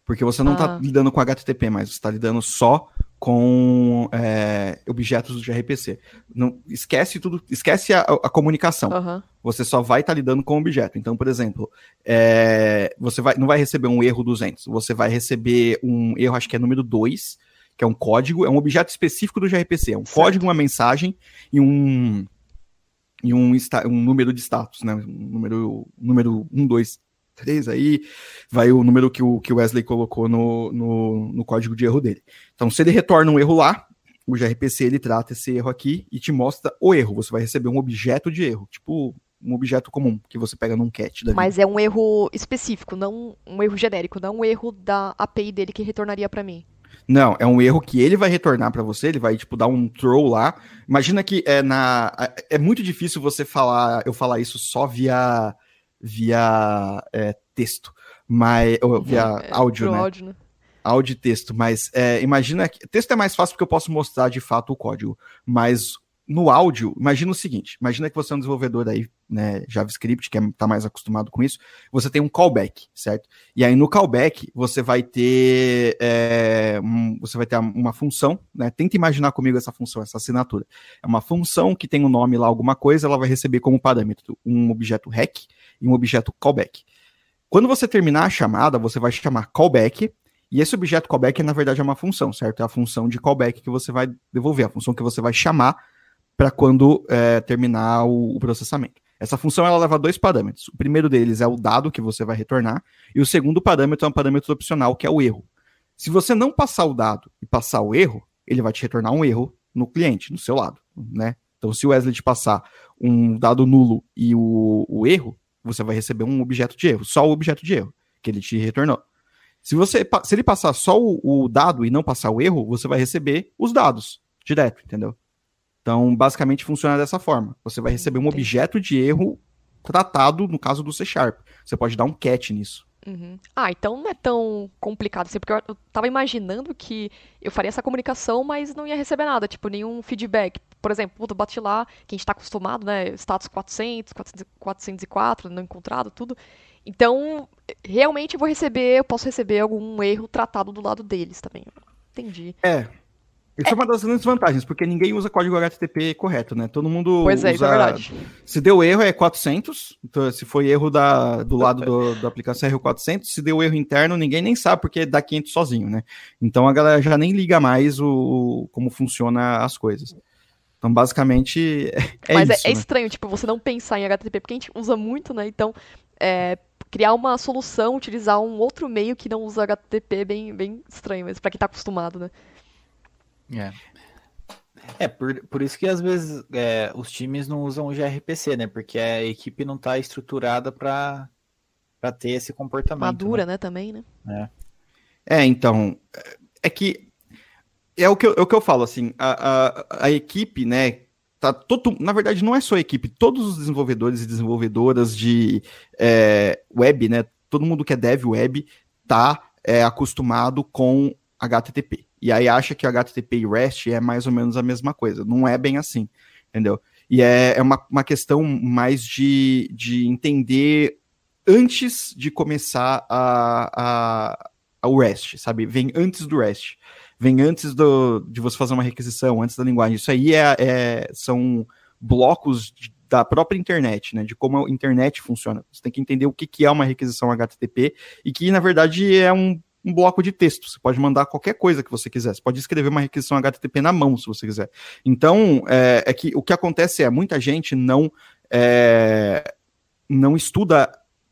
S3: Porque você não está ah. lidando com HTTP mais, você está lidando só com é, objetos do gRPC. Não, esquece tudo, esquece a, a comunicação. Uhum. Você só vai estar tá lidando com o objeto. Então, por exemplo, é, você vai, não vai receber um erro 200, você vai receber um erro, acho que é número 2, que é um código, é um objeto específico do gRPC, é um certo. código, uma mensagem e um e um, um número de status, né? Um número, número 1, 2, 3 aí, vai o número que o, que o Wesley colocou no, no, no código de erro dele. Então, se ele retorna um erro lá, o gRPC ele trata esse erro aqui e te mostra o erro. Você vai receber um objeto de erro, tipo um objeto comum que você pega num cat.
S2: Mas é um erro específico, não um erro genérico, não um erro da API dele que retornaria para mim.
S3: Não, é um erro que ele vai retornar para você, ele vai, tipo, dar um throw lá. Imagina que é na. É muito difícil você falar, eu falar isso só via, via é, texto, mas. Ou via é, áudio, né? áudio, né? Áudio e texto, mas é, imagina que. Texto é mais fácil porque eu posso mostrar de fato o código, mas no áudio, imagina o seguinte: imagina que você é um desenvolvedor aí, né, JavaScript, que está é, mais acostumado com isso, você tem um callback, certo? E aí no callback você vai ter é, um, você vai ter uma função, né? Tenta imaginar comigo essa função, essa assinatura. É uma função que tem um nome lá, alguma coisa, ela vai receber como parâmetro um objeto rec e um objeto callback. Quando você terminar a chamada, você vai chamar callback E esse objeto callback, na verdade, é uma função, certo? É a função de callback que você vai devolver, a função que você vai chamar para quando é, terminar o, o, processamento. Essa função ela leva dois parâmetros. O primeiro deles é o dado que você vai retornar, e o segundo parâmetro é um parâmetro opcional, que é o erro. Se você não passar o dado e passar o erro, ele vai te retornar um erro no cliente, no seu lado, né? Então, se o Wesley te passar um dado nulo e o, o erro, você vai receber um objeto de erro, só o objeto de erro que ele te retornou. Se você se ele passar só o, o, dado e não passar o erro, você vai receber os dados direto, entendeu? Então, basicamente funciona dessa forma. Você vai receber um objeto de erro tratado no caso do C Sharp. Você pode dar um catch nisso.
S2: Uhum. Ah, então não é tão complicado assim, porque eu, eu tava imaginando que eu faria essa comunicação, mas não ia receber nada, tipo, nenhum feedback. Por exemplo, puta, bate lá, que a gente tá acostumado, né, status 400, 404, não encontrado, tudo. Então, realmente eu vou receber, eu posso receber algum erro tratado do lado deles também. Entendi.
S3: É, isso é. é uma das grandes vantagens, porque ninguém usa código HTTP correto, né? Todo mundo
S2: pois é,
S3: usa...
S2: isso é verdade.
S3: Se deu erro é 400, então, se foi erro da, do lado do, da aplicação é erro 400, se deu erro interno ninguém nem sabe, porque dá 500 sozinho, né? Então a galera já nem liga mais o, o como funciona as coisas. Então, basicamente, é,
S2: Mas
S3: é isso.
S2: é,
S3: né?
S2: estranho, tipo, você não pensar em HTTP, porque a gente usa muito, né? Então, é, criar uma solução, utilizar um outro meio que não usa HTTP é bem, bem estranho mesmo, pra quem tá acostumado, né?
S4: É. É, por, por isso que às vezes é, os times não usam o gRPC, né? Porque a equipe não está estruturada para ter esse comportamento.
S2: Madura, né? né? também, né?
S3: É. é, então, é que é o que eu, é o que eu falo, assim, a, a, a equipe, né, tá todo, na verdade não é só a equipe, todos os desenvolvedores e desenvolvedoras de é, web, né, todo mundo que é dev web tá é, acostumado com HTTP. E aí acha que HTTP e REST é mais ou menos a mesma coisa. Não é bem assim, entendeu? E é, é uma, uma questão mais de, de entender antes de começar a, a, a, o REST, sabe? Vem antes do REST. Vem antes do, de você fazer uma requisição, antes da linguagem. Isso aí é, é são blocos de, da própria internet, né? De como a internet funciona. Você tem que entender o que, que é uma requisição HTTP e que, na verdade, é um um bloco de texto. Você pode mandar qualquer coisa que você quiser. Você pode escrever uma requisição HTTP na mão, se você quiser. Então, é, é que o que acontece é muita gente não é, não estuda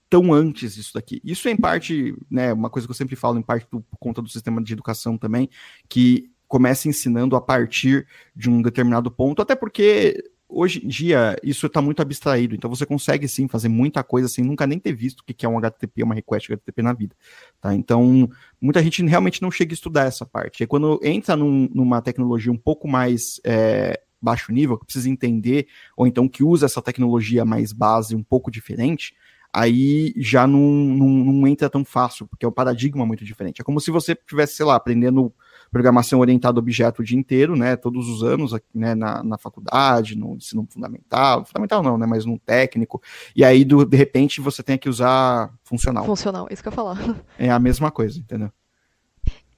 S3: tão antes isso daqui. Isso é em parte, né, uma coisa que eu sempre falo, em parte do, por conta do sistema de educação também, que começa ensinando a partir de um determinado ponto, até porque hoje em dia isso está muito abstraído, então você consegue sim fazer muita coisa sem nunca nem ter visto o que é um HTTP, uma request HTTP na vida, tá? Então, muita gente realmente não chega a estudar essa parte. E quando entra num, numa tecnologia um pouco mais é, baixo nível, que precisa entender, ou então que usa essa tecnologia mais base, um pouco diferente, aí já não, não, não entra tão fácil, porque é um paradigma muito diferente. É como se você estivesse, sei lá, aprendendo programação orientada a objeto o dia inteiro, né, todos os anos, né, na, na faculdade, no ensino fundamental, fundamental não, né, mas no técnico, e aí, do, de repente, você tem que usar funcional.
S2: Funcional, isso que eu ia falar.
S3: É a mesma coisa, entendeu?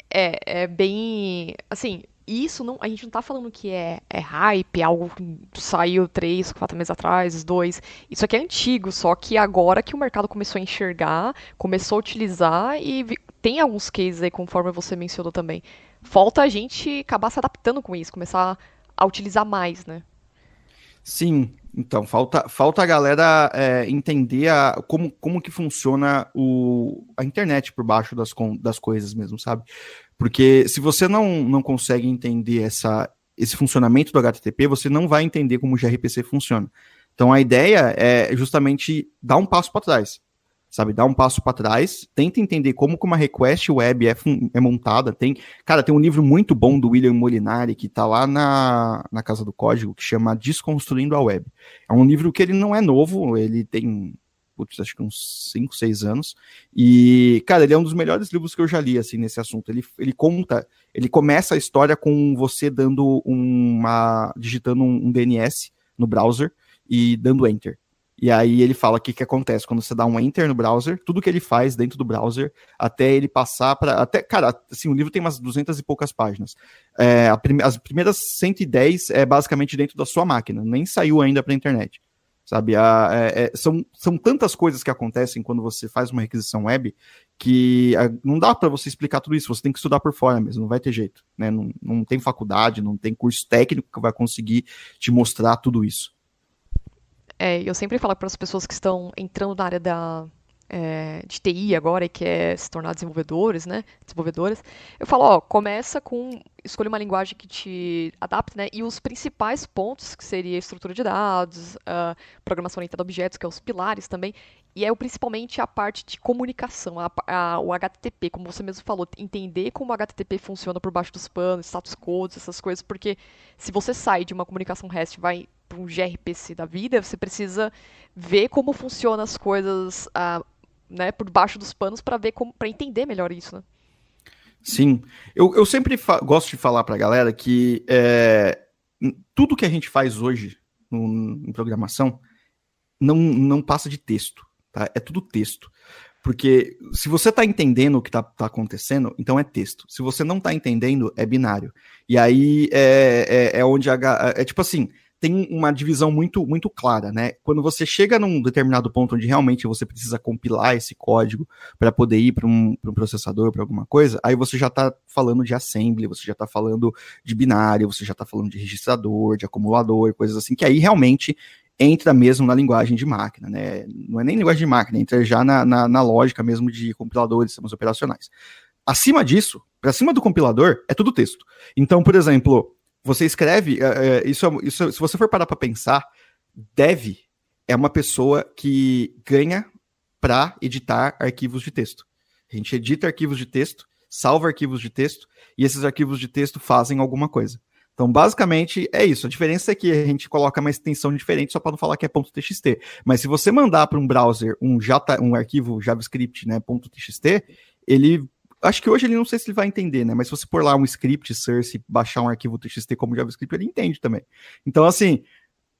S2: É, é bem, assim, isso não, a gente não tá falando que é, é hype, algo que saiu três, quatro meses atrás, dois. Isso aqui é antigo, só que agora que o mercado começou a enxergar, começou a utilizar e vi, tem alguns cases aí, conforme você mencionou também, falta a gente acabar se adaptando com isso, começar a utilizar mais, né?
S3: Sim, então falta, falta a galera é, entender a, como, como que funciona o, a internet por baixo das, das coisas mesmo, sabe? Porque se você não, não consegue entender essa, esse funcionamento do HTTP, você não vai entender como o gRPC funciona. Então a ideia é justamente dar um passo para trás sabe? Dá um passo para trás, tenta entender como que uma request web é, é, montada. Tem, cara, tem um livro muito bom do William Molinari que tá lá na, na Casa do Código que chama Desconstruindo a Web. É um livro que ele não é novo, ele tem putz, acho que uns 5, 6 anos. E, cara, ele é um dos melhores livros que eu já li, assim, nesse assunto. Ele, ele conta, ele começa a história com você dando uma. digitando um, um DNS no browser e dando enter. E aí ele fala o que, que acontece quando você dá um enter no browser, tudo que ele faz dentro do browser, até ele passar para. até Cara, assim, o livro tem umas 200 e poucas páginas. É, prime, as primeiras 110 é basicamente dentro da sua máquina, nem saiu ainda para a internet. Sabe? A, é, é, são, são tantas coisas que acontecem quando você faz uma requisição web que a, não dá para você explicar tudo isso, você tem que estudar por fora mesmo, não vai ter jeito. Né? Não, não tem faculdade, não tem curso técnico que vai conseguir te mostrar tudo isso.
S2: É, eu sempre falo para as pessoas que estão entrando na área da, é, de TI agora e quer se tornar desenvolvedores, né? Desenvolvedoras, eu falo, ó, começa com escolha uma linguagem que te adapte, né? E os principais pontos, que seria estrutura de dados, uh, programação orientada a objetos, que é os pilares também, e é principalmente a parte de comunicação, a, a, o HTTP, como você mesmo falou, entender como o HTTP funciona por baixo dos panos, status codes, essas coisas, porque se você sai de uma comunicação REST vai para um gRPC da vida, você precisa ver como funcionam as coisas uh, né, por baixo dos panos para ver como para entender melhor isso, né?
S3: Sim, eu, eu sempre gosto de falar para a galera que é, tudo que a gente faz hoje no, em programação não, não passa de texto, tá? É tudo texto. Porque se você está entendendo o que está tá acontecendo, então é texto. Se você não está entendendo, é binário. E aí é, é, é onde a, é tipo assim, tem uma divisão muito, muito clara, né? Quando você chega num determinado ponto onde realmente você precisa compilar esse código para poder ir para um, um, processador, para alguma coisa, aí você já está falando de assembly, você já está falando de binário, você já está falando de registrador, de acumulador, coisas assim, que aí realmente entra mesmo na linguagem de máquina, né? Não é nem linguagem de máquina, entra já na, na, na lógica mesmo de compiladores, sistemas operacionais. Acima disso, para cima do compilador, é tudo texto. Então, por exemplo, você escreve, é, isso, é, isso, se você for parar para pensar, dev é uma pessoa que ganha para editar arquivos de texto. A gente edita arquivos de texto, salva arquivos de texto, e esses arquivos de texto fazem alguma coisa. Então, basicamente, é isso. A diferença é que a gente coloca uma extensão diferente só para não falar que é .txt. Mas se você mandar para um browser um, J, um arquivo JavaScript, né, .txt, ele Acho que hoje ele não sei se ele vai entender, né? Mas se você pôr lá um script, source, baixar um arquivo TXT como JavaScript, ele entende também. Então, assim,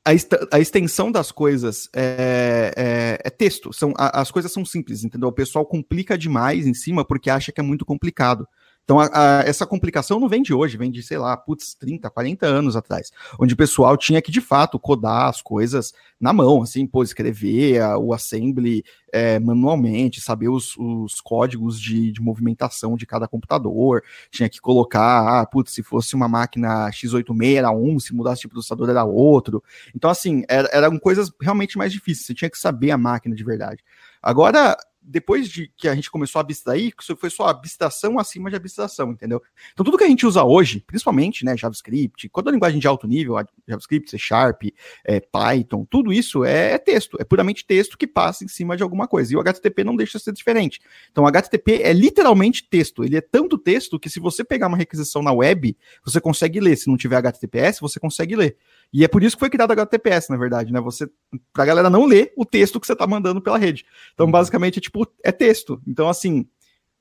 S3: a, a extensão das coisas é, é, é texto. São, a, as coisas são simples, entendeu? O pessoal complica demais em cima porque acha que é muito complicado. Então, a, a, essa complicação não vem de hoje, vem de, sei lá, putz, 30, 40 anos atrás, onde o pessoal tinha que, de fato, codar as coisas na mão, assim, pô, escrever a, o assembly é, manualmente, saber os, os códigos de, de, movimentação de cada computador, tinha que colocar, ah, putz, se fosse uma máquina x86 era um, se mudasse de processador era outro. Então, assim, era, eram coisas realmente mais difíceis, você tinha que saber a máquina de verdade. Agora, depois de que a gente começou a abstrair, isso foi só abstração acima de abstração, entendeu? Então tudo que a gente usa hoje, principalmente, né, JavaScript, toda a linguagem de alto nível, JavaScript, C Sharp, é, Python, tudo isso é, é, texto, é puramente texto que passa em cima de alguma coisa. E o HTTP não deixa de ser diferente. Então o HTTP é literalmente texto, ele é tanto texto que se você pegar uma requisição na web, você consegue ler. Se não tiver HTTPS, você consegue ler. E é por isso que foi criado HTTPS, na verdade, né? Você, pra galera não ler o texto que você tá mandando pela rede. Então, uhum. basicamente, é tipo, é texto. Então, assim,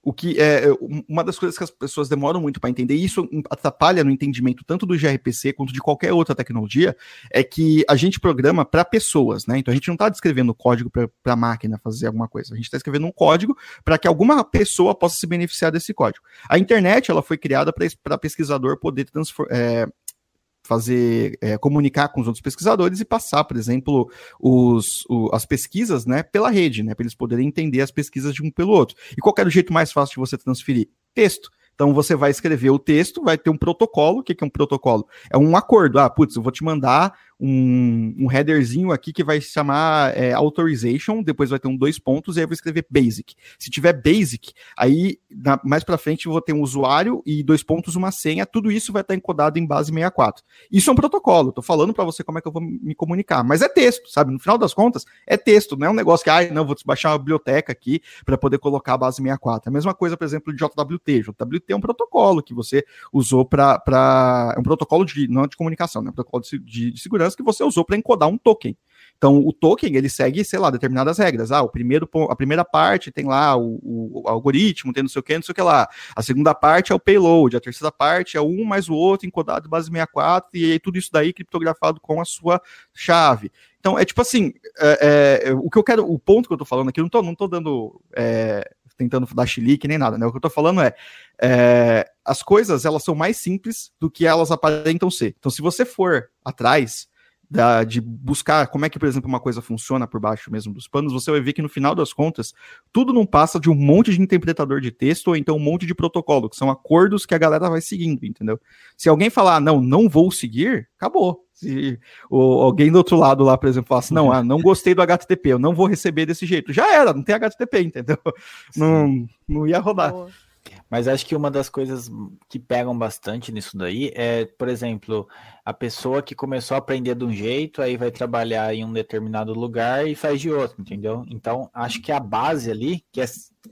S3: o que é, é uma das coisas que as pessoas demoram muito para entender, e isso atrapalha no entendimento tanto do gRPC quanto de qualquer outra tecnologia, é que a gente programa para pessoas, né? Então a gente não está descrevendo código para a máquina fazer alguma coisa, a gente está escrevendo um código para que alguma pessoa possa se beneficiar desse código. A internet ela foi criada para pesquisador poder é, fazer é, comunicar com os outros pesquisadores e passar, por exemplo, os, o, as pesquisas né, pela rede, né, para eles poderem entender as pesquisas de um pelo outro. E qual era o jeito mais fácil de você transferir? Texto. Então você vai escrever o texto, vai ter um protocolo. O que é um protocolo? É um acordo. Ah, putz, eu vou te mandar um, um headerzinho aqui que vai chamar é, authorization, depois vai ter um dois pontos, e aí eu vou escrever basic. Se tiver basic, aí na, mais para frente eu vou ter um usuário e dois pontos, uma senha, tudo isso vai estar encodado em base 64. Isso é um protocolo, tô falando para você como é que eu vou me comunicar, mas é texto, sabe? No final das contas, é texto, não é um negócio que, ah, não, vou baixar uma biblioteca aqui para poder colocar a base 64. É a mesma coisa, por exemplo, de JWT. JWT é um protocolo que você usou para. É um protocolo de, não de comunicação, né? É um protocolo de, de, de segurança que você usou para encodar um token. Então, o token, ele segue, sei lá, determinadas regras. Ah, o primeiro, a primeira parte tem lá o, o, algoritmo, tem não sei o que, não sei o que lá. A segunda parte é o payload, a terceira parte é um mais o outro encodado base 64, e aí tudo isso daí criptografado com a sua chave. Então, é tipo assim, é, é, o que eu quero, o ponto que eu tô falando aqui, eu não tô, não tô dando, é, tentando dar chilique nem nada, né? O que eu tô falando é, é, as coisas, elas são mais simples do que elas aparentam ser. Então, se você for atrás da, de buscar como é que, por exemplo, uma coisa funciona por baixo mesmo dos panos, você vai ver que no final das contas, tudo não passa de um monte de interpretador de texto ou então um monte de protocolo, que são acordos que a galera vai seguindo, entendeu? Se alguém falar, não, não vou seguir, acabou. Se o, alguém do outro lado lá, por exemplo, falar assim, não, ah, não gostei do HTTP, eu não vou receber desse jeito. Já era, não tem HTTP, entendeu? Não, não ia rodar. Boa.
S4: Mas acho que uma das coisas que pegam bastante nisso daí é, por exemplo, a pessoa que começou a aprender de um jeito, aí vai trabalhar em um determinado lugar e faz de outro, entendeu? Então, acho que a base ali, que é,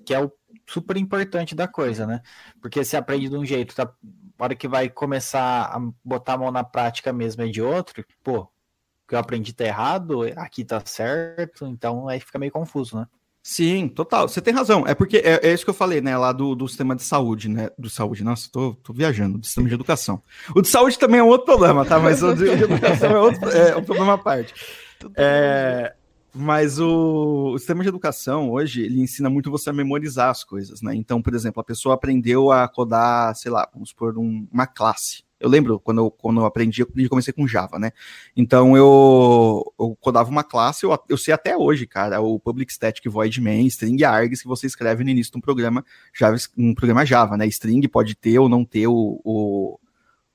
S4: que é o super importante da coisa, né? Porque se aprende de um jeito, tá, hora que vai começar a botar a mão na prática mesmo é de outro, pô, que eu aprendi tá errado, aqui tá certo, então aí fica meio confuso, né?
S3: Sim, total. Você tem razão. É porque é, é, isso que eu falei, né? Lá do, do sistema de saúde, né? Do saúde, nossa, tô, tô viajando, do sistema de educação. O de saúde também é um outro problema, tá? Mas o de, de educação é, outro, é um problema à parte. É, mas o, o, sistema de educação hoje, ele ensina muito você a memorizar as coisas, né? Então, por exemplo, a pessoa aprendeu a codar, sei lá, vamos supor, um, uma classe. Eu lembro quando eu, quando eu aprendi, eu comecei com Java, né? Então eu, eu codava uma classe, eu, eu sei até hoje, cara, o Public Static Void Main, string args que você escreve no início de um programa Java, um programa Java, né? String pode ter ou não ter o, o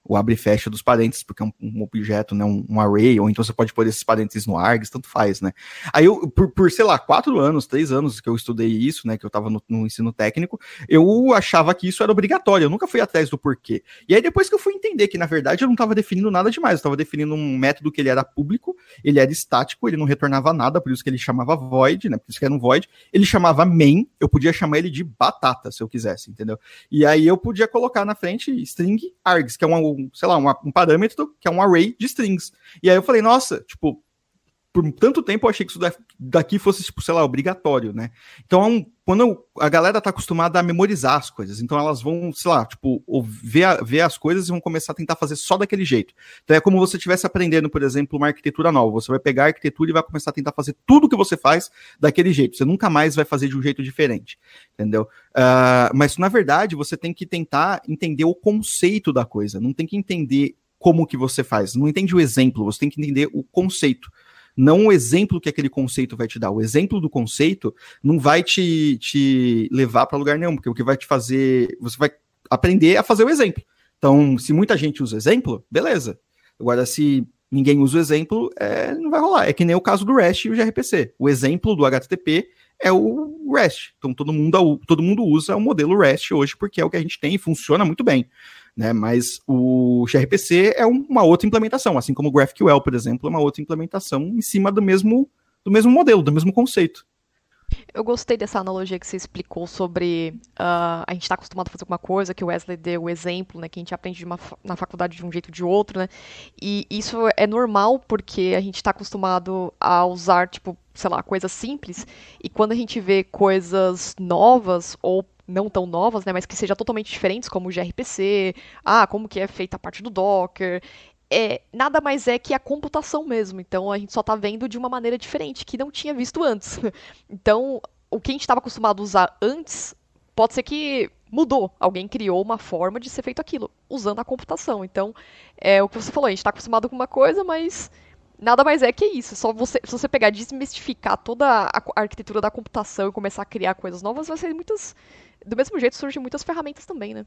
S3: o abre e fecha dos parênteses, porque é um, um objeto, né, um, um, array, ou então você pode pôr esses parênteses no args, tanto faz, né. Aí eu, por, por, sei lá, quatro anos, três anos que eu estudei isso, né, que eu estava no, no, ensino técnico, eu achava que isso era obrigatório, eu nunca fui atrás do porquê. E aí depois que eu fui entender que, na verdade, eu não estava definindo nada demais, eu estava definindo um método que ele era público, ele era estático, ele não retornava nada, por isso que ele chamava void, né, por isso que era um void, ele chamava main, eu podia chamar ele de batata, se eu quisesse, entendeu? E aí eu podia colocar na frente string args, que é uma sei lá, um, um parâmetro que é um array de strings. E aí eu falei, nossa, tipo, por tanto tempo eu achei que isso daqui fosse, tipo, sei lá, obrigatório, né? Então, é quando a galera tá acostumada a memorizar as coisas, então elas vão, sei lá, tipo, ver, ver as coisas e vão começar a tentar fazer só daquele jeito. Então é como você estivesse aprendendo, por exemplo, uma arquitetura nova. Você vai pegar a arquitetura e vai começar a tentar fazer tudo que você faz daquele jeito. Você nunca mais vai fazer de um jeito diferente, entendeu? Uh, mas, na verdade, você tem que tentar entender o conceito da coisa. Não tem que entender como que você faz. Não entende o exemplo, você tem que entender o conceito não o exemplo que aquele conceito vai te dar. O exemplo do conceito não vai te, te levar para lugar nenhum, porque o que vai te fazer. Você vai aprender a fazer o exemplo. Então, se muita gente usa exemplo, beleza. Agora, se ninguém usa o exemplo, é, não vai rolar. É que nem o caso do REST e o gRPC. O exemplo do HTTP é o REST. Então todo mundo, todo mundo usa o modelo REST hoje porque é o que a gente tem e funciona muito bem né? Mas o gRPC é uma outra implementação, assim como o GraphQL, por exemplo, é uma outra implementação em cima do mesmo, do mesmo modelo, do mesmo conceito.
S2: Eu gostei dessa analogia que você explicou sobre uh, a gente está acostumado a fazer alguma coisa, que o Wesley deu o exemplo, né, que a gente aprende uma, na faculdade de um jeito ou de outro, né, e isso é normal porque a gente está acostumado a usar, tipo, sei lá, coisas simples, e quando a gente vê coisas novas ou não tão novas, né, mas que sejam totalmente diferentes, como o gRPC, ah, como que é feita a parte do Docker, é, nada mais é que a computação mesmo. Então a gente só está vendo de uma maneira diferente, que não tinha visto antes. Então, o que a gente estava acostumado a usar antes, pode ser que mudou. Alguém criou uma forma de ser feito aquilo, usando a computação. Então, é o que você falou, a gente está acostumado com uma coisa, mas nada mais é que isso. Só você, se você pegar desmistificar toda a arquitetura da computação e começar a criar coisas novas, vai ser muitas do mesmo jeito surgem muitas ferramentas também, né?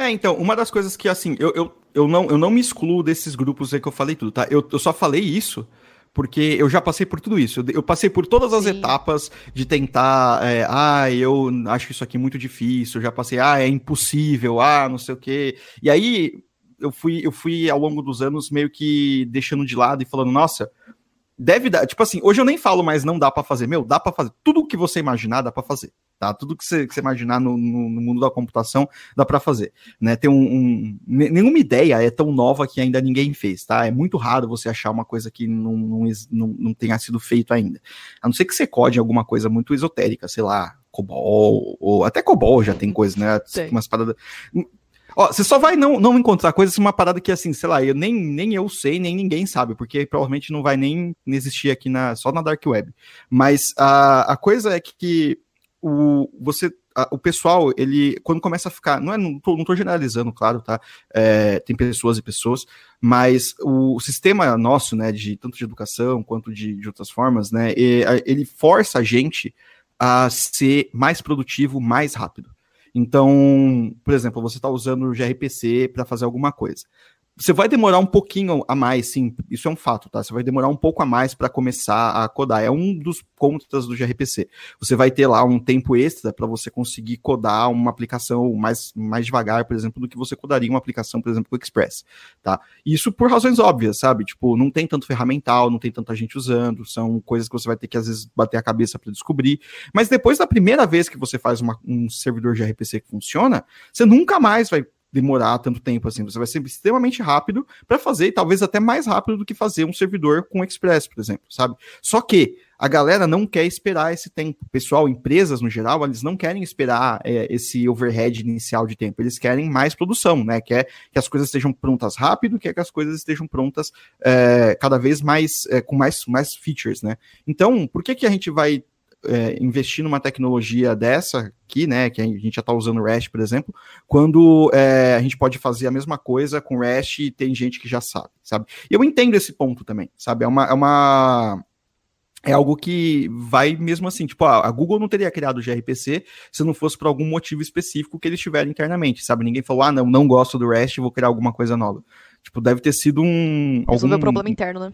S3: É, então, uma das coisas que, assim, eu, eu, eu, não, eu não me excluo desses grupos aí que eu falei tudo, tá? Eu, eu só falei isso porque eu já passei por tudo isso. Eu, passei por todas as Sim. etapas de tentar, é, ah, eu acho isso aqui muito difícil, eu já passei, ah, é impossível, ah, não sei o quê. E aí eu fui, eu fui ao longo dos anos meio que deixando de lado e falando, nossa, deve dar, tipo assim, hoje eu nem falo mais não dá para fazer, meu, dá para fazer. Tudo que você imaginar dá para fazer. Tá? Tudo que você, que você imaginar no, no, no, mundo da computação dá para fazer. Né? Tem um, um, nenhuma ideia é tão nova que ainda ninguém fez. Tá? É muito raro você achar uma coisa que não, não, não, não tenha sido feito ainda. A não ser que você code alguma coisa muito esotérica, sei lá, COBOL, ou até COBOL já tem coisa, né? Umas paradas. Você só vai não, não encontrar coisas uma parada que assim, sei lá, eu nem, nem eu sei, nem ninguém sabe, porque provavelmente não vai nem existir aqui na só na dark web. Mas a, a coisa é que o, você o pessoal, ele, quando começa a ficar, não é, não tô, não tô generalizando, claro, tá? É, tem pessoas e pessoas, mas o, o, sistema nosso, né, de tanto de educação quanto de, de outras formas, né, ele força a gente a ser mais produtivo mais rápido. Então, por exemplo, você está usando o gRPC para fazer alguma coisa. Você vai demorar um pouquinho a mais, sim, isso é um fato, tá? Você vai demorar um pouco a mais para começar a codar. É um dos contras do gRPC. Você vai ter lá um tempo extra para você conseguir codar uma aplicação mais, mais devagar, por exemplo, do que você codaria uma aplicação, por exemplo, com Express, tá? Isso por razões óbvias, sabe? Tipo, não tem tanto ferramental, não tem tanta gente usando, são coisas que você vai ter que às vezes bater a cabeça para descobrir. Mas depois da primeira vez que você faz uma, um servidor de RPC que funciona, você nunca mais vai demorar tanto tempo assim. Você vai ser extremamente rápido para fazer, talvez até mais rápido do que fazer um servidor com Express, por exemplo, sabe? Só que a galera não quer esperar esse tempo. Pessoal, empresas no geral, eles não querem esperar é, esse overhead inicial de tempo. Eles querem mais produção, né? Quer que as coisas estejam prontas rápido, quer que as coisas estejam prontas é, cada vez mais é, com mais, mais features, né? Então, por que, que a gente vai é, investir numa tecnologia dessa aqui, né, que a gente já está usando REST, por exemplo, quando é, a gente pode fazer a mesma coisa com REST e tem gente que já sabe, sabe? E eu entendo esse ponto também, sabe? É uma, é uma é algo que vai mesmo assim, tipo, a Google não teria criado o gRPC se não fosse por algum motivo específico que eles tiveram internamente, sabe? Ninguém falou, ah, não, não gosto do REST, vou criar alguma coisa nova. Tipo, deve ter sido um...
S2: Resolver
S3: algum...
S2: o problema interno, né?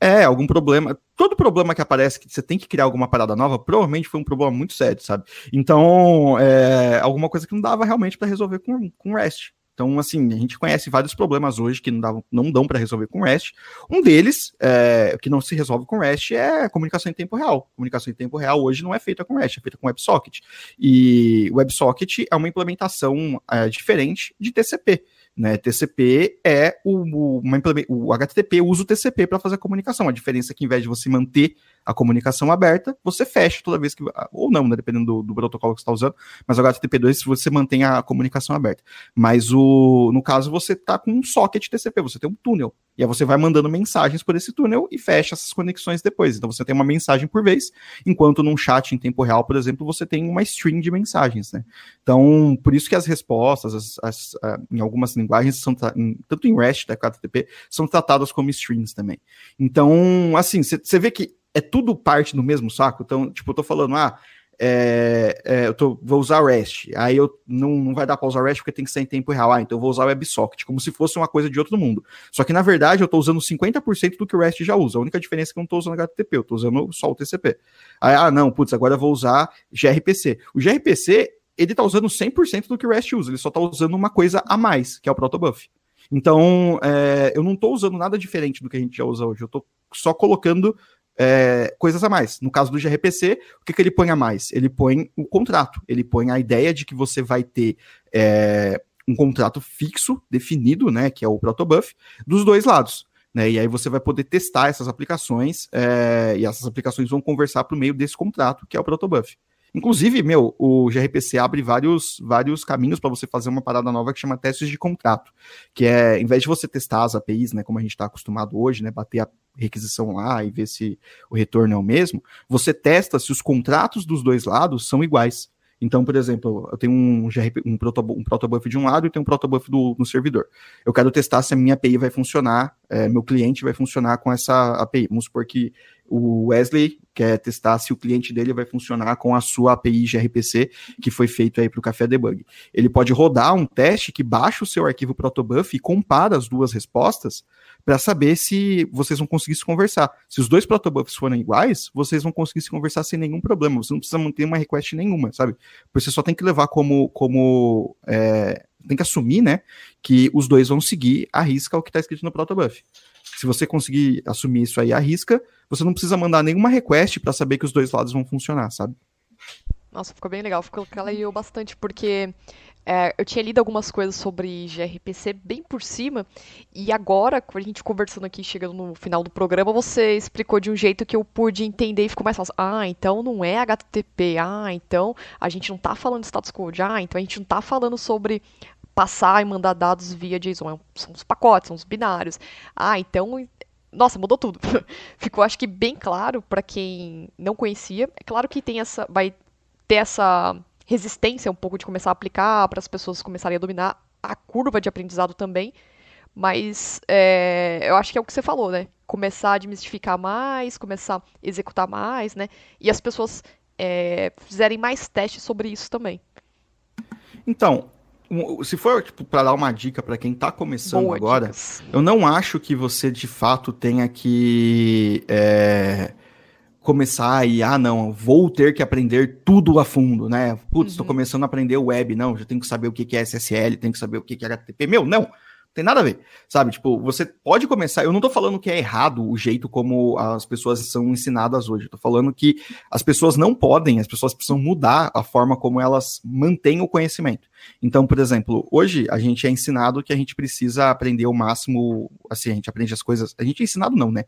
S3: É, algum problema. Todo problema que aparece que você tem que criar alguma parada nova, provavelmente foi um problema muito sério, sabe? Então, é, alguma coisa que não dava realmente para resolver com, com REST. Então, assim, a gente conhece vários problemas hoje que não, não dão para resolver com REST. Um deles, é, que não se resolve com REST, é comunicação em tempo real. Comunicação em tempo real hoje não é feita com REST, é feita com WebSocket. E WebSocket é uma implementação é, diferente de TCP. Né? TCP é o, uma, o HTTP usa o TCP para fazer a comunicação. A diferença é que, em vez de você manter a comunicação aberta, você fecha toda vez que. Ou não, né? dependendo do, do protocolo que você está usando. Mas o HTTP2 você mantém a comunicação aberta. Mas o, no caso, você está com um socket TCP, você tem um túnel. E aí você vai mandando mensagens por esse túnel e fecha essas conexões depois. Então você tem uma mensagem por vez, enquanto num chat em tempo real, por exemplo, você tem uma string de mensagens, né? Então, por isso que as respostas, as, as, uh, em algumas linguagens, são tanto em REST, da né, HTTP, são tratadas como strings também. Então, assim, você vê que é tudo parte do mesmo saco. Então, tipo, eu tô falando, ah, é, é, eu tô, vou usar REST, aí eu não, não vai dar para usar REST porque tem que ser em tempo real, ah, então eu vou usar WebSocket, como se fosse uma coisa de outro mundo. Só que na verdade eu estou usando 50% do que o REST já usa. A única diferença é que eu não estou usando HTTP, eu estou usando só o TCP. Aí, ah, não, putz, agora eu vou usar gRPC. O gRPC, ele está usando 100% do que o REST usa, ele só está usando uma coisa a mais, que é o protobuf. Então, é, eu não estou usando nada diferente do que a gente já usa hoje, eu estou só colocando é, coisas a mais. No caso do gRPC, o que, que ele põe a mais? Ele põe o contrato, ele põe a ideia de que você vai ter é, um contrato fixo, definido, né, que é o protobuf, dos dois lados. Né, e aí você vai poder testar essas aplicações é, e essas aplicações vão conversar por meio desse contrato, que é o protobuf. Inclusive, meu, o gRPC abre vários, vários caminhos para você fazer uma parada nova que chama testes de contrato, que é, em vez de você testar as APIs, né, como a gente está acostumado hoje, né, bater a requisição lá e ver se o retorno é o mesmo, você testa se os contratos dos dois lados são iguais. Então, por exemplo, eu tenho um, um, protobuf, um de um lado e tenho um protobuf do, no servidor. Eu quero testar se a minha API vai funcionar, é, meu cliente vai funcionar com essa API. Vamos supor que o Wesley quer testar se o cliente dele vai funcionar com a sua API gRPC que foi feito aí para o Café Debug. Ele pode rodar um teste que baixa o seu arquivo protobuf e compara as duas respostas para saber se vocês vão conseguir se conversar. Se os dois protobuffs forem iguais, vocês vão conseguir se conversar sem nenhum problema. Você não precisa manter uma request nenhuma, sabe? Você só tem que levar como. como é, tem que assumir, né? Que os dois vão seguir a risca o que está escrito no protobuf. Se você conseguir assumir isso aí à risca, você não precisa mandar nenhuma request para saber que os dois lados vão funcionar, sabe?
S2: Nossa, ficou bem legal, ficou clareou bastante, porque é, eu tinha lido algumas coisas sobre gRPC bem por cima, e agora, com a gente conversando aqui, chegando no final do programa, você explicou de um jeito que eu pude entender e ficou mais fácil. Ah, então não é HTTP. Ah, então a gente não tá falando de status code. Ah, então a gente não tá falando sobre passar e mandar dados via JSON. São os pacotes, são os binários. Ah, então nossa, mudou tudo. Ficou, acho que, bem claro para quem não conhecia. É claro que tem essa, vai ter essa resistência um pouco de começar a aplicar, para as pessoas começarem a dominar a curva de aprendizado também. Mas é, eu acho que é o que você falou, né? Começar a desmistificar mais, começar a executar mais, né? E as pessoas é, fizerem mais testes sobre isso também.
S3: Então, se for tipo, para dar uma dica para quem está começando Boa agora, dicas. eu não acho que você de fato tenha que é, começar e, ah, não, vou ter que aprender tudo a fundo, né? Putz, estou uhum. começando a aprender web, não, já tenho que saber o que é SSL, tenho que saber o que é HTTP. Meu, não tem nada a ver, sabe? Tipo, você pode começar. Eu não tô falando que é errado o jeito como as pessoas são ensinadas hoje. Eu tô falando que as pessoas não podem, as pessoas precisam mudar a forma como elas mantêm o conhecimento. Então, por exemplo, hoje a gente é ensinado que a gente precisa aprender o máximo. Assim, a gente aprende as coisas. A gente é ensinado, não, né?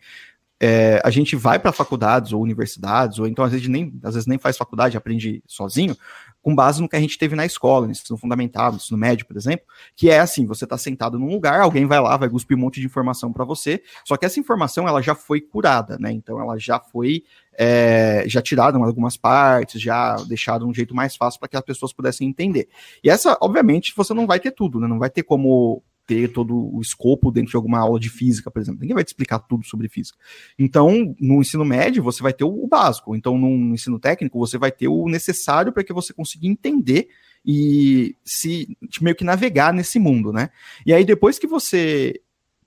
S3: É, a gente vai para faculdades ou universidades, ou então às vezes, nem, às vezes nem faz faculdade, aprende sozinho, com base no que a gente teve na escola, no ensino fundamental, no ensino médio, por exemplo, que é assim, você está sentado num lugar, alguém vai lá, vai cuspir um monte de informação para você, só que essa informação ela já foi curada, né? Então ela já foi é, já tiraram algumas partes, já deixaram um jeito mais fácil para que as pessoas pudessem entender. E essa, obviamente, você não vai ter tudo, né? Não vai ter como ter todo o escopo dentro de alguma aula de física, por exemplo. Ninguém vai te explicar tudo sobre física. Então, no ensino médio, você vai ter o básico. Então, no ensino técnico, você vai ter o necessário para que você consiga entender e se meio que navegar nesse mundo, né? E aí, depois que você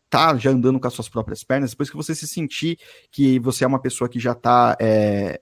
S3: tá já andando com as suas próprias pernas, depois que você se sentir que você é uma pessoa que já tá é,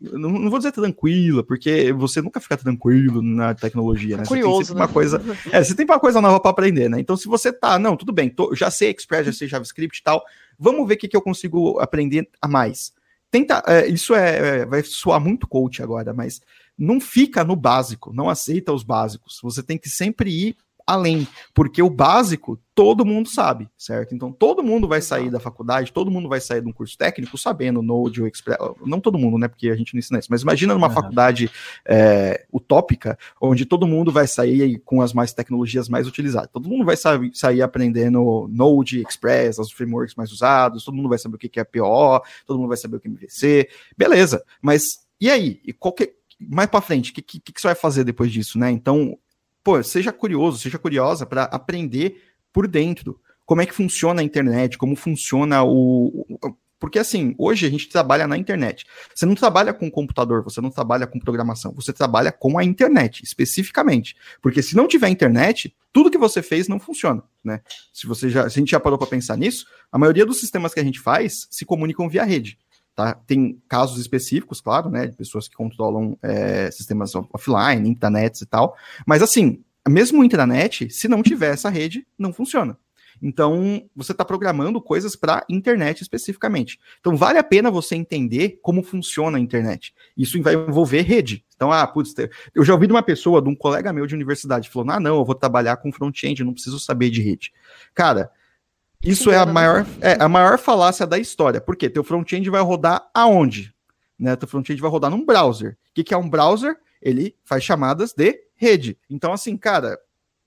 S3: não, não, vou dizer tranquila, porque você nunca fica tranquilo na tecnologia, né?
S2: Curioso,
S3: você tem uma né? coisa, é, você tem uma coisa nova para aprender, né? Então, se você tá, não, tudo bem, tô, já sei Express, já sei JavaScript e tal, vamos ver o que, que eu consigo aprender a mais. Tenta, é, isso é, é, vai soar muito coach agora, mas não fica no básico, não aceita os básicos. Você tem que sempre ir além, porque o básico todo mundo sabe, certo? Então todo mundo vai sair da faculdade, todo mundo vai sair de um curso técnico sabendo Node ou Express, não todo mundo, né? Porque a gente não ensina isso, mas imagina numa uhum. faculdade é, utópica, onde todo mundo vai sair com as mais tecnologias mais utilizadas. Todo mundo vai sair, sair aprendendo Node, Express, os frameworks mais usados, todo mundo vai saber o que é PO, todo mundo vai saber o que é MVC, beleza? Mas e aí? E qualquer mais para frente, o que, que, que, você vai fazer depois disso, né? Então, pô, seja curioso, seja curiosa para aprender por dentro. Como é que funciona a internet, como funciona o. Porque assim, hoje a gente trabalha na internet. Você não trabalha com computador, você não trabalha com programação, você trabalha com a internet, especificamente. Porque se não tiver internet, tudo que você fez não funciona, né? Se você já, se a gente já parou para pensar nisso, a maioria dos sistemas que a gente faz se comunicam via rede. Tá? Tem casos específicos, claro, né, de pessoas que controlam é, sistemas offline, intranets e tal, mas assim, mesmo o intranet, se não tiver essa rede, não funciona. Então, você está programando coisas para internet especificamente. Então, vale a pena você entender como funciona a internet. Isso vai envolver rede. Então, ah, putz, eu já ouvi de uma pessoa, de um colega meu de universidade, falou: ah, não, eu vou trabalhar com front-end, não preciso saber de rede. Cara, isso é a maior, é a maior falácia da história. Por quê? Teu front-end vai rodar aonde? Né? Teu front-end vai rodar num browser. O que, que é um browser? Ele faz chamadas de rede. Então, assim, cara,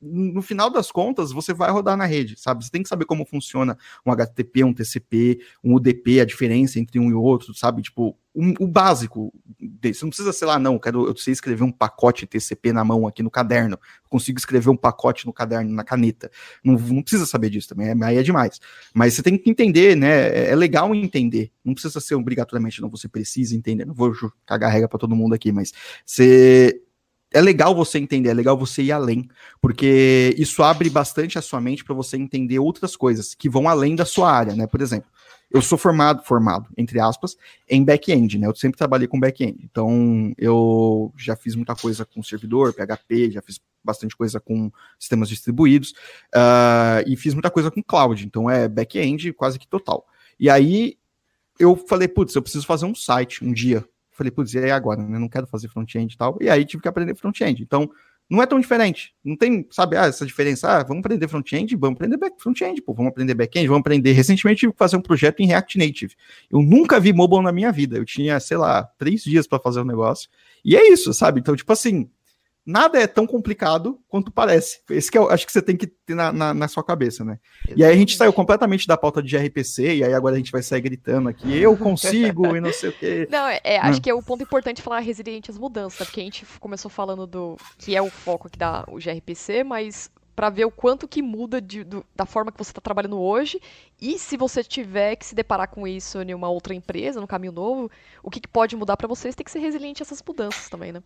S3: no final das contas, você vai rodar na rede, sabe? Você tem que saber como funciona um HTTP, um TCP, um UDP, a diferença entre um e outro, sabe? Tipo, um, o básico. Você não precisa, sei lá, não, quero, eu sei escrever um pacote TCP na mão aqui no caderno. Consigo escrever um pacote no caderno, na caneta. Não, não precisa saber disso também, é, aí é demais. Mas você tem que entender, né? É, é legal entender. Não precisa ser obrigatoriamente, não, você precisa entender. Não vou cagar regra para todo mundo aqui, mas você é legal você entender, é legal você ir além, porque isso abre bastante a sua mente para você entender outras coisas que vão além da sua área, né? Por exemplo, eu sou formado, formado, entre aspas, em back-end, né? Eu sempre trabalhei com back-end. Então, eu já fiz muita coisa com servidor, PHP, já fiz bastante coisa com sistemas distribuídos, uh, e fiz muita coisa com cloud. Então, é back-end quase que total. E aí, eu falei, putz, eu preciso fazer um site um dia Falei, putz, e aí agora? Né? Não quero fazer front-end e tal. E aí tive que aprender front-end. Então, não é tão diferente. Não tem, sabe, ah, essa diferença. Ah, vamos aprender front-end, vamos aprender front-end, pô, vamos aprender back-end, vamos aprender. Recentemente tive que fazer um projeto em React Native. Eu nunca vi mobile na minha vida. Eu tinha, sei lá, três dias para fazer o um negócio. E é isso, sabe? Então, tipo assim, nada é tão complicado quanto parece. Esse que eu acho que você tem que ter na, na, na sua cabeça, né? Exatamente. E aí a gente saiu completamente da pauta de RPC, e aí agora a gente vai sair gritando aqui, eu consigo, e não sei o quê.
S2: Não, é, é, acho hum. que é o ponto importante falar resiliente às mudanças, porque a gente começou falando do que é o foco aqui da o gRPC, mas para ver o quanto que muda de, do, da forma que você está trabalhando hoje e se você tiver que se deparar com isso em uma outra empresa, no caminho novo, o que, que pode mudar para vocês tem que ser resiliente a essas mudanças também, né?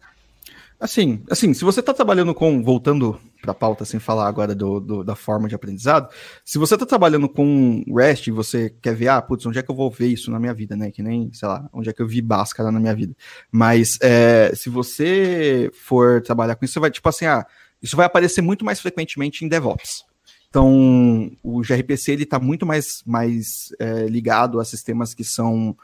S3: Assim, assim, se você está trabalhando com, voltando para a pauta, sem falar agora do, do, da forma de aprendizado, se você está trabalhando com REST e você quer ver, ah, putz, onde é que eu vou ver isso na minha vida, né? Que nem, sei lá, onde é que eu vi Bhaskara na minha vida. Mas é, se você for trabalhar com isso, você vai, tipo assim, ah, isso vai aparecer muito mais frequentemente em DevOps. Então, o gRPC ele está muito mais, mais é, ligado a sistemas que são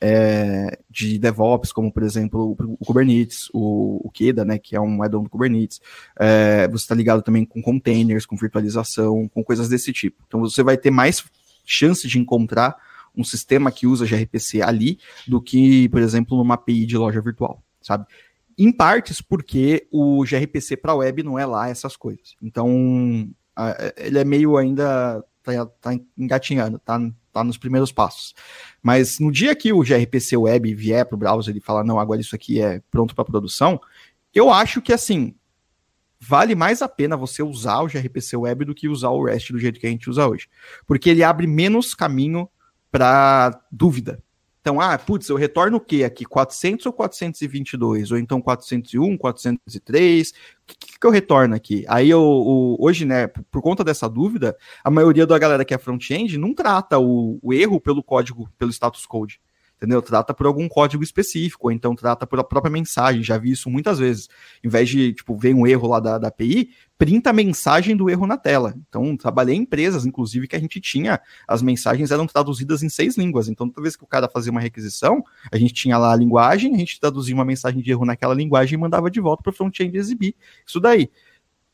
S3: é, de DevOps, como por exemplo o Kubernetes, o, o Keda, né, que é um add-on do Kubernetes. É, você está ligado também com containers, com virtualização, com coisas desse tipo. Então, você vai ter mais chance de encontrar um sistema que usa gRPC ali do que, por exemplo, numa API de loja virtual, sabe? Em partes porque o gRPC para web não é lá essas coisas. Então, ele é meio ainda tá, tá engatinhando, tá, tá nos primeiros passos. Mas no dia que o gRPC web vier para o browser e falar, não, agora isso aqui é pronto para produção, eu acho que assim, vale mais a pena você usar o gRPC web do que usar o REST do jeito que a gente usa hoje. Porque ele abre menos caminho para dúvida. Então, ah, putz, eu retorno o quê aqui? 400 ou 422? Ou então 401, 403? Que, que eu retorno aqui? Aí, eu, hoje, né, por, por, conta dessa dúvida, a maioria da galera que é front-end não trata o, o erro pelo código, pelo status code entendeu? Trata por algum código específico, ou então trata por a própria mensagem, já vi isso muitas vezes. Em vez de, tipo, ver um erro lá da, da API, printa a mensagem do erro na tela. Então, trabalhei em empresas, inclusive, que a gente tinha, as mensagens eram traduzidas em seis línguas. Então, toda vez que o cara fazia uma requisição, a gente tinha lá a linguagem, a gente traduzia uma mensagem de erro naquela linguagem e mandava de volta para o front-end exibir. Isso daí.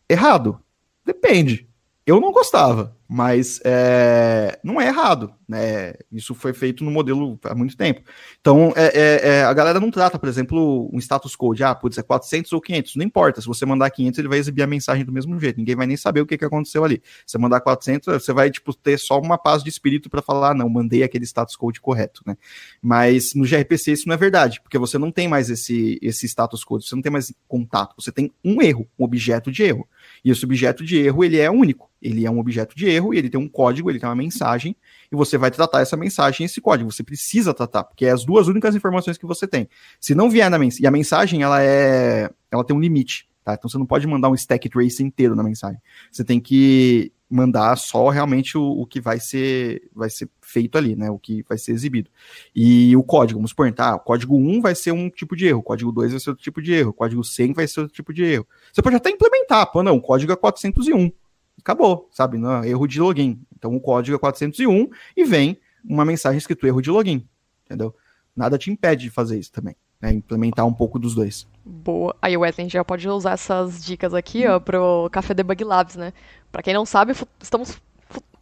S3: Errado? Depende. Eu não gostava, mas é, não é errado, né? Isso foi feito no modelo há muito tempo. Então, é, é, é, a galera não trata, por exemplo, um status code, ah, putz, é 400 ou 500, não importa. Se você mandar 500, ele vai exibir a mensagem do mesmo jeito. Ninguém vai nem saber o que, que aconteceu ali. Se você mandar 400, você vai tipo ter só uma paz de espírito para falar, ah, não, mandei aquele status code correto, né? Mas no gRPC isso não é verdade, porque você não tem mais esse esse status code, você não tem mais contato, você tem um erro, um objeto de erro. E esse objeto de erro, ele é único. Ele é um objeto de erro e ele tem um código, ele tem uma mensagem, e você vai tratar essa mensagem esse código. Você precisa tratar, porque é as duas únicas informações que você tem. Se não vier na mensagem, e a mensagem, ela é. Ela tem um limite, tá? Então você não pode mandar um stack trace inteiro na mensagem. Você tem que mandar só realmente o, o, que vai ser vai ser feito ali, né? O que vai ser exibido. E o código, vamos supor, tá? O código 1 vai ser um tipo de erro, o código 2 vai ser outro tipo de erro, o código 100 vai ser outro tipo de erro. Você pode até implementar, pô, não, o código é 401. Acabou, sabe? Não, erro de login. Então o código é 401 e vem uma mensagem escrito erro de login, entendeu? Nada te impede de fazer isso também, né? Implementar um pouco dos dois.
S2: Boa. Aí o Wesley já pode usar essas dicas aqui, ó, pro Café Debug Labs, né? Para quem não sabe, estamos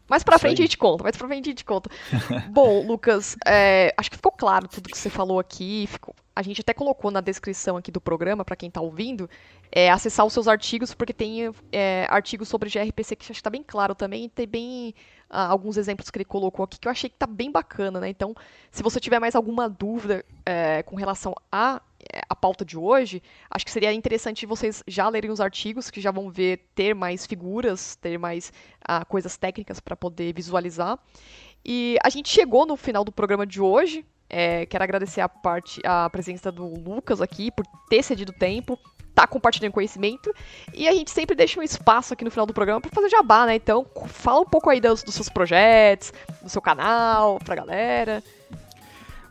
S2: mais pra frente a gente conta, mais pra frente a gente conta. Bom, Lucas, é, acho que ficou claro tudo que você falou aqui. Ficou, a gente até colocou na descrição aqui do programa, para quem tá ouvindo, é, acessar os seus artigos, porque tem é, artigos sobre gRPC que acho que tá bem claro também, e tem bem ah, alguns exemplos que ele colocou aqui que eu achei que tá bem bacana, né? Então, se você tiver mais alguma dúvida é, com relação a é, a pauta de hoje, acho que seria interessante vocês já lerem os artigos, que já vão ver ter mais figuras, ter mais uh, coisas técnicas para poder visualizar. E a gente chegou no final do programa de hoje. É, quero agradecer a, parte, a presença do Lucas aqui por ter cedido tempo, tá compartilhando conhecimento. E a gente sempre deixa um espaço aqui no final do programa para fazer jabá, né? Então, fala um pouco aí dos, dos seus projetos, do seu canal, pra galera.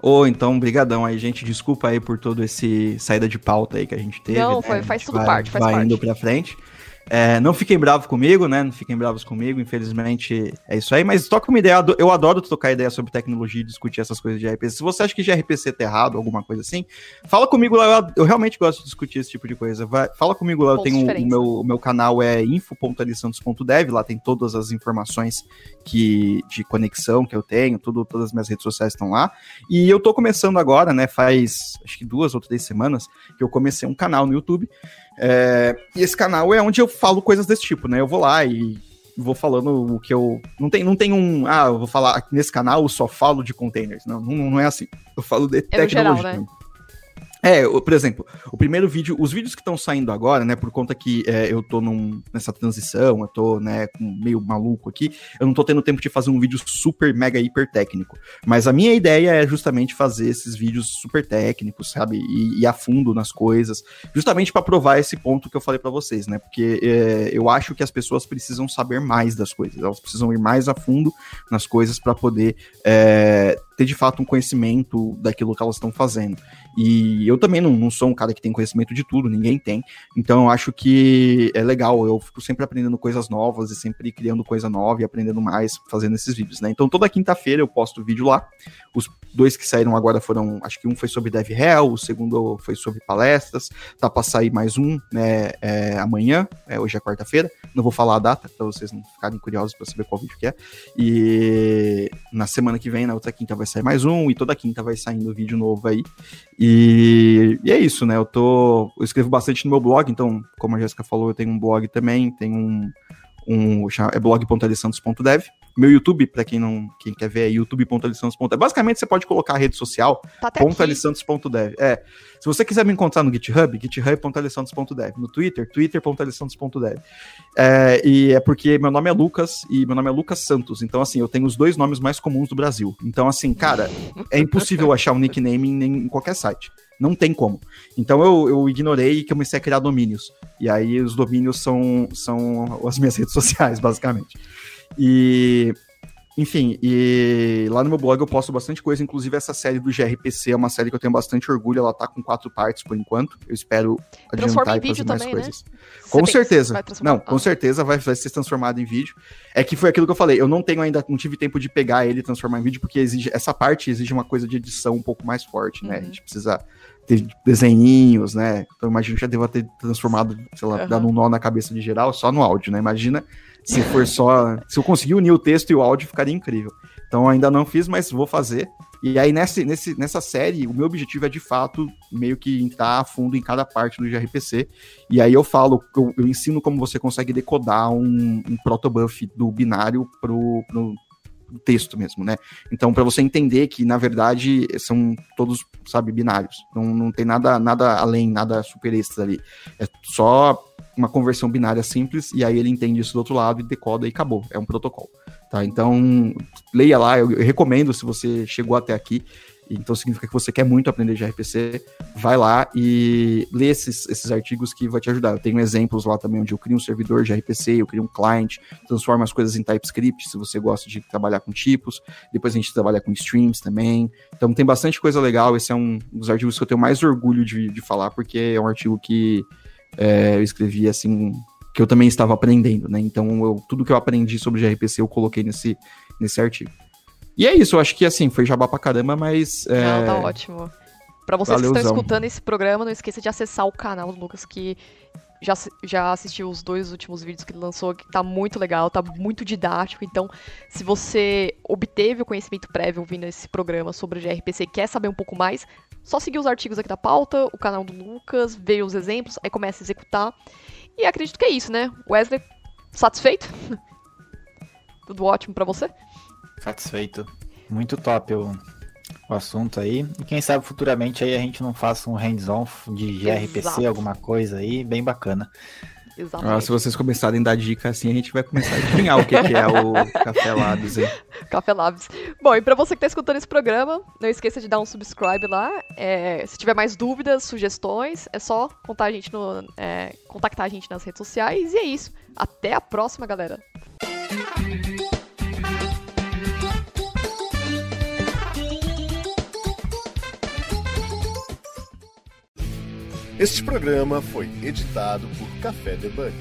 S3: Ou então, brigadão aí, gente. Desculpa aí por todo esse saída de pauta aí que a gente teve.
S2: Não, né? foi, faz tudo vai, parte, faz
S3: vai
S2: parte.
S3: indo pra frente. É, não fiquem bravos comigo, né? Não fiquem bravos comigo, infelizmente é isso aí. Mas toca uma ideia, eu adoro trocar ideia sobre tecnologia e discutir essas coisas de RPC. Se você acha que gRPC tá errado, alguma coisa assim, fala comigo lá. Eu, eu realmente gosto de discutir esse tipo de coisa. Vai, fala comigo lá, eu tenho o meu, o meu canal é info.alisantos.dev, lá tem todas as informações que, de conexão que eu tenho, tudo, todas as minhas redes sociais estão lá. E eu tô começando agora, né? Faz acho que duas ou três semanas que eu comecei um canal no YouTube. É, e esse canal é onde eu falo coisas desse tipo, né? Eu vou lá e vou falando o que eu. Não tem, não tem um. Ah, eu vou falar nesse canal eu só falo de containers. Não, não, não é assim. Eu falo de é tecnologia. Geral, né? É, por exemplo, o primeiro vídeo, os vídeos que estão saindo agora, né, por conta que é, eu tô num, nessa transição, eu tô, né, meio maluco aqui, eu não tô tendo tempo de fazer um vídeo super, mega, hiper técnico. Mas a minha ideia é justamente fazer esses vídeos super técnicos, sabe, e, e a fundo nas coisas, justamente para provar esse ponto que eu falei para vocês, né, porque é, eu acho que as pessoas precisam saber mais das coisas, elas precisam ir mais a fundo nas coisas para poder é, ter de fato um conhecimento daquilo que elas estão fazendo. E eu também não, não sou um cara que tem conhecimento de tudo, ninguém tem. Então eu acho que é legal, eu fico sempre aprendendo coisas novas e sempre criando coisa nova e aprendendo mais fazendo esses vídeos, né? Então toda quinta-feira eu posto vídeo lá. Os dois que saíram agora foram, acho que um foi sobre DevRel, o segundo foi sobre palestras. Tá para sair mais um, né, é, amanhã, é, hoje é quarta-feira. Não vou falar a data para vocês não ficarem curiosos para saber qual vídeo que é. E na semana que vem, na outra quinta vai sair mais um e toda quinta vai saindo vídeo novo aí. E, e, é isso, né? Eu tô. Eu escrevo bastante no meu blog, então, como a Jéssica falou, eu tenho um blog também, tenho um. um é blog.alisantos.dev. Meu YouTube, para quem não quem quer ver, é youtube.alisantos.dev. Basicamente, você pode colocar a rede social
S2: tá
S3: .alisantos.dev. É. Se você quiser me encontrar no GitHub, github.alisantos.dev. No Twitter, twitter.alisantos.dev. É, e é porque meu nome é Lucas e meu nome é Lucas Santos. Então, assim, eu tenho os dois nomes mais comuns do Brasil. Então, assim, cara, é impossível achar um nickname em, em qualquer site. Não tem como. Então eu, eu ignorei e comecei a criar domínios. E aí os domínios são, são as minhas redes sociais, basicamente. E enfim, e lá no meu blog eu posto bastante coisa, inclusive essa série do GRPC é uma série que eu tenho bastante orgulho, ela tá com quatro partes por enquanto. Eu espero adiantar e fazer mais também, né? coisas. Né? Com certeza. Não, com ah. certeza vai, vai ser transformado em vídeo. É que foi aquilo que eu falei, eu não tenho ainda, não tive tempo de pegar ele e transformar em vídeo, porque exige, essa parte exige uma coisa de edição um pouco mais forte, né? Uhum. A gente precisa ter desenhinhos, né? Então imagino que já deva ter transformado, sei lá, uhum. dado um nó na cabeça de geral só no áudio, né? Imagina se for só. se eu conseguir unir o texto e o áudio, ficaria incrível. Então ainda não fiz, mas vou fazer. E aí nesse, nesse, nessa série, o meu objetivo é de fato meio que entrar a fundo em cada parte do gRPC. E aí eu falo, eu, eu ensino como você consegue decodar um, um protobuf do binário pro, pro texto mesmo, né? Então, para você entender que, na verdade, são todos, sabe, binários. Não, não tem nada, nada além, nada super extra ali. É só uma conversão binária simples, e aí ele entende isso do outro lado e decoda e acabou. É um protocolo. Tá? Então, leia lá, eu, eu recomendo se você chegou até aqui. Então significa que você quer muito aprender de RPC, vai lá e lê esses, esses artigos que vai te ajudar. Eu tenho exemplos lá também onde eu crio um servidor de RPC, eu crio um client, transformo as coisas em TypeScript, se você gosta de trabalhar com tipos. Depois a gente trabalha com streams também. Então tem bastante coisa legal. Esse é um dos artigos que eu tenho mais orgulho de, de falar, porque é um artigo que é, eu escrevi assim que eu também estava aprendendo, né? Então, eu, tudo que eu aprendi sobre gRPC eu coloquei nesse, nesse artigo. E é isso, eu acho que assim, foi jabá pra caramba, mas. É...
S2: Não, tá ótimo. Pra vocês Valeuzão. que estão escutando esse programa, não esqueça de acessar o canal do Lucas, que já, já assistiu os dois últimos vídeos que ele lançou, que tá muito legal, tá muito didático. Então, se você obteve o conhecimento prévio ouvindo esse programa sobre o gRPC e quer saber um pouco mais, só seguir os artigos aqui da pauta, o canal do Lucas, ver os exemplos, aí começa a executar. E acredito que é isso, né? Wesley, satisfeito? Tudo ótimo para você?
S4: Satisfeito. Muito top o, o assunto aí. E quem sabe futuramente aí a gente não faça um hands-on de gRPC, Exato. alguma coisa aí, bem bacana.
S3: Exatamente. Ah, se vocês começarem a dar dica assim, a gente vai começar a adivinhar o que, que, é o Café Labs, hein?
S2: Café Labs. Bom, e pra você que tá escutando esse programa, não esqueça de dar um subscribe lá. É, se tiver mais dúvidas, sugestões, é só contar a gente no, é, contactar a gente nas redes sociais. E é isso. Até a próxima, galera.
S1: Este programa foi editado por Café Debug.